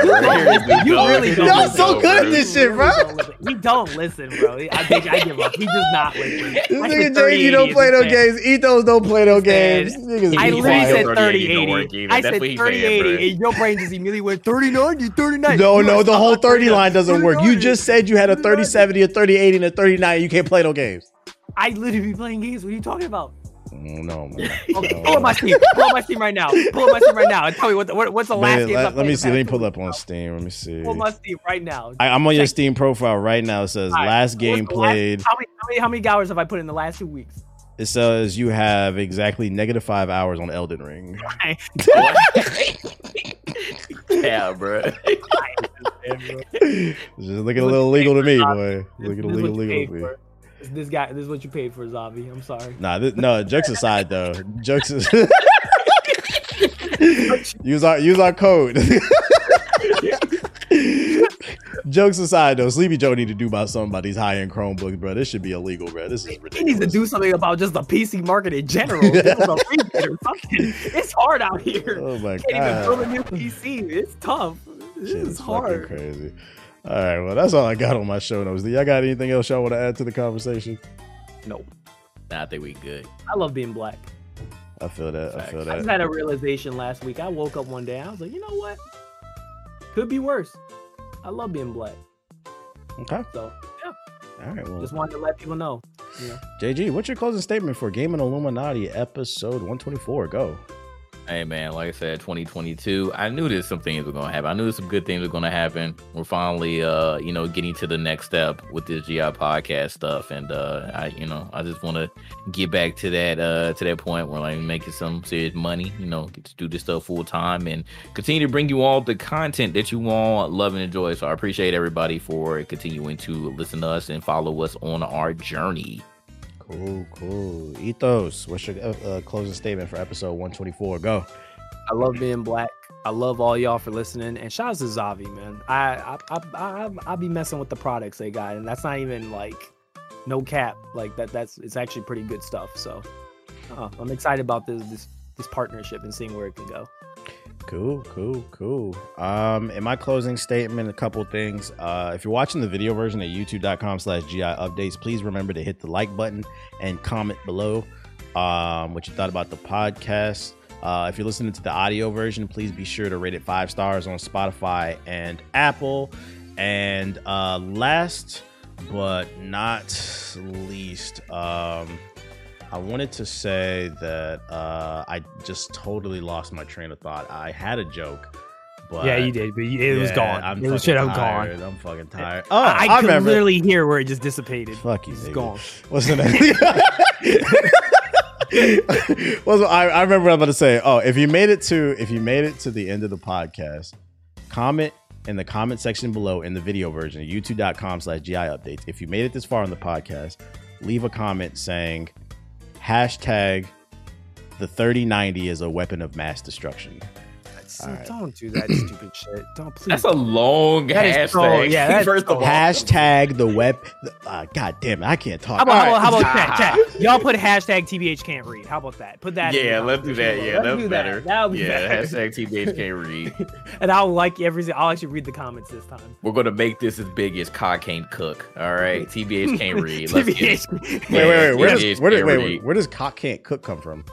You really Here don't Y'all so good at this shit, bro. don't listen. He don't listen, bro. I, think I give up. He does not listen. This nigga said JG don't play no games. Ethos don't play no games. I literally said 3080 don't 3080. work either. I said what he 3080. and your brain just immediately went 39, you 39. No, no, the oh, whole 30 line doesn't work. You just said you had a 3070, a 3080, and a 3090. You can't play no games. I literally be playing games. What are you talking about? Mm, No, man. Okay, pull up my Steam. Pull up my Steam right now. Pull up my Steam right now and tell me what, the, what what's the last Man, game. let, let me see. Let me pull up on Steam. Let me see. Pull up my Steam right now. I, I'm on your Steam profile right now. It says All right, last game the last- played. how, many, how many how many hours have I put in the last two weeks? It says you have exactly negative five hours on Elden Ring. yeah, bro. It's just looking a little illegal to me, boy. Looking a little what you to me. This, guy, this is what you paid for, Zavvi. I'm sorry. Nah, this, no. Jokes aside, though. Jokes. Is, use our use our code. Jokes aside, though, Sleepy Joe need to do about something about these high end Chromebooks, bro. This should be illegal, bro. This is ridiculous. He needs to do something about just the PC market in general. Give us a rebate or something. It's hard out here. Oh my Can't even build a new PC. It's tough. This shit is hard. crazy. All right, well, that's all I got on my show notes. Do y'all got anything else y'all want to add to the conversation? No, Nah, I think we good. I love being black. I feel that. I feel that. I just had a realization last week. I woke up one day. I was like, you know what? Could be worse. I love being black. Okay. So yeah. All right. Well, just wanted to let people know. You know, JG, what's your closing statement for Gaming Illuminati episode 124? Go. Hey man, like I said, 2022. I knew there's some things were gonna happen. I knew some good things were gonna happen. We're finally, uh, you know, getting to the next step with this GI podcast stuff, and uh, I, you know, I just want to get back to that, uh, to that point where like making some serious money. You know, get to do this stuff full time and continue to bring you all the content that you all love and enjoy. So I appreciate everybody for continuing to listen to us and follow us on our journey. Cool, cool. Ethos, what's your uh, uh, closing statement for episode 124? Go. I love being black. I love all y'all for listening. And shout out to Zavvi, man. I I I I, I be messing with the products they got, and that's not even like no cap. Like that. That's it's actually pretty good stuff. So uh, I'm excited about this this this partnership and seeing where it can go. Cool, cool, cool. Um, in my closing statement, a couple things. Uh, if you're watching the video version at youtube.com slash GI updates, please remember to hit the like button and comment below um, what you thought about the podcast. Uh, if you're listening to the audio version, please be sure to rate it five stars on Spotify and Apple. And uh, last but not least, um, I wanted to say that uh, I just totally lost my train of thought. I had a joke, but yeah, you did, but it was Yeah, I'm it was shit. I'm gone. tired. I'm fucking tired. Oh, I, I, I could literally hear where it just dissipated. Fuck you, It's nigga. gone. What's the name? What's, I, I remember what I'm about to say. Oh, if you made it to if you made it to the end of the podcast, comment in the comment section below in the video version, youtube.com slash GI updates. If you made it this far on the podcast, leave a comment saying hashtag the 3090 is a weapon of mass destruction. Right. Don't do that stupid shit. Don't please. That's a long that hashtag. So, yeah, that's first of all, hashtag the web. Uh, God damn it, I can't talk. How about, how about, how about chat, chat? Y'all put hashtag TBH can't read. How about that? Put that. Yeah, let's do that. Yeah, that's better. That. That'll be yeah, better. hashtag TBH can't read. and I'll like every. I'll actually read the comments this time. We're gonna make this as big as Cock can't cook. All right, TBH can't read. Let's TBH. Wait, wait, wait. Where does, where, wait, wait, where does Cock can't cook come from?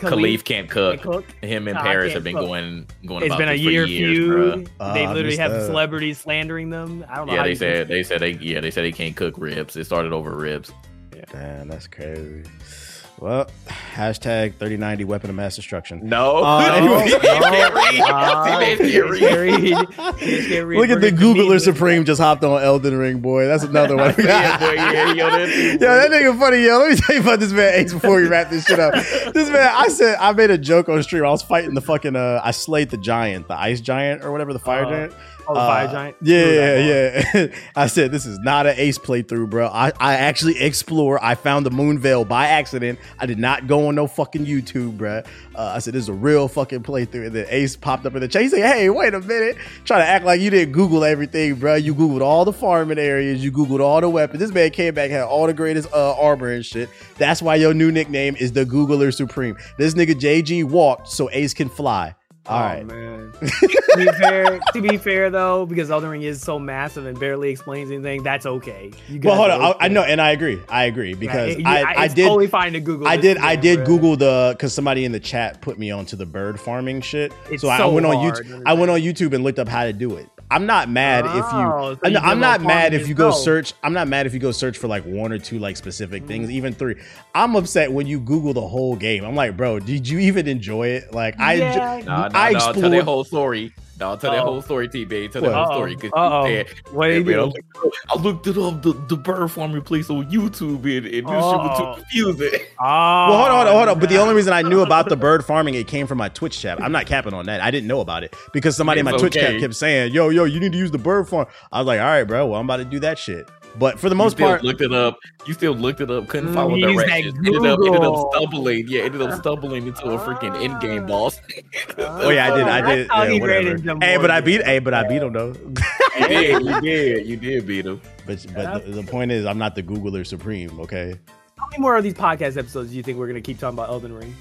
Khalif can't cook. Cook. Him and Paris have been cook. going going. It's been a year feud. Uh, they literally have that. celebrities slandering them. I don't know. Yeah, they said they said they yeah they said they can't cook ribs. It started over ribs. Yeah. Damn, that's crazy. Well, hashtag 3090 weapon of mass destruction. No. Uh, anyway. no, Look at the Googler Supreme just hopped on Elden Ring, boy. That's another one. yeah, boy, yeah, yo, yo, that nigga funny, yo. Let me tell you about this man Ace before we wrap this shit up. This man, I said, I made a joke on stream. I was fighting the fucking, uh, I slayed the giant, the ice giant or whatever, the fire uh, giant. Oh, uh, giant. Yeah, yeah, yeah. I said this is not an ace playthrough, bro. I, I actually explore. I found the Moonveil by accident. I did not go on no fucking YouTube, bro. Uh, I said this is a real fucking playthrough. And then Ace popped up in the chat. He said, "Hey, wait a minute." Try to act like you didn't Google everything, bro. You Googled all the farming areas. You Googled all the weapons. This man came back had all the greatest uh, armor and shit. That's why your new nickname is the Googler Supreme. This nigga JG walked so Ace can fly. All oh, right. man. to, be fair, to be fair, though, because Elden Ring is so massive and barely explains anything, that's okay. well, hold on. I, I, know, and I agree. I agree because yeah, I, I, I did totally fine to Google. I did. I did Google the because somebody in the chat put me onto the bird farming shit. It's so, so I went on YouTube. I went on YouTube and looked up how to do it. I'm not mad oh, if you. So you I'm not mad if you go search. I'm not mad if you go search for like one or two like specific mm. things, even three. I'm upset when you Google the whole game. I'm like, bro, did you even enjoy it? Like I, yeah. nah, nah, I explored. Nah, tell the whole story. No, tell that whole oh. story, T babe. Tell that whole story. Cause Uh-oh. you said, what hey, man, I, looked, I looked it up, the, the bird farming place on YouTube, and, and this shit was too oh. confusing. Oh, well, hold on, hold on, hold on. But the only reason I knew about the bird farming, it came from my Twitch chat. I'm not capping on that. I didn't know about it because somebody it's in my okay. Twitch chat kept saying, yo, yo, you need to use the bird farm. I was like, all right, bro, well, I'm about to do that shit. But for the most part, looked it up. You still looked it up. Couldn't follow mm, the directions. Ended up, ended up stumbling. Yeah, ended up uh, stumbling into a freaking end game boss. oh yeah, I did. I did. Yeah, whatever. Hey, but I beat. Hey, but I beat him though. you did. You did. You did beat him. But but the, the point is, I'm not the Googler supreme. Okay. How many more of these podcast episodes do you think we're gonna keep talking about Elden Ring?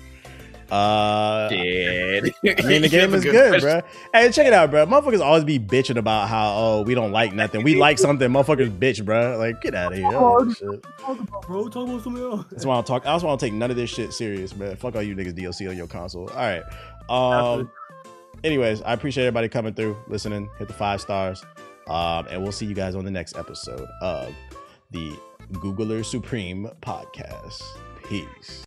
Uh, Dead. I mean, the game is good, question. bro. Hey, check it out, bro. Motherfuckers always be bitching about how oh we don't like nothing. We like something. Motherfuckers bitch, bro. Like get out of here. Oh, shit. Bro, talk about something else. That's why I talk. I just want to take none of this shit serious, bro. Fuck all you niggas DLC on your console. All right. Um. Anyways, I appreciate everybody coming through, listening. Hit the five stars. Um, and we'll see you guys on the next episode of the Googler Supreme podcast. Peace.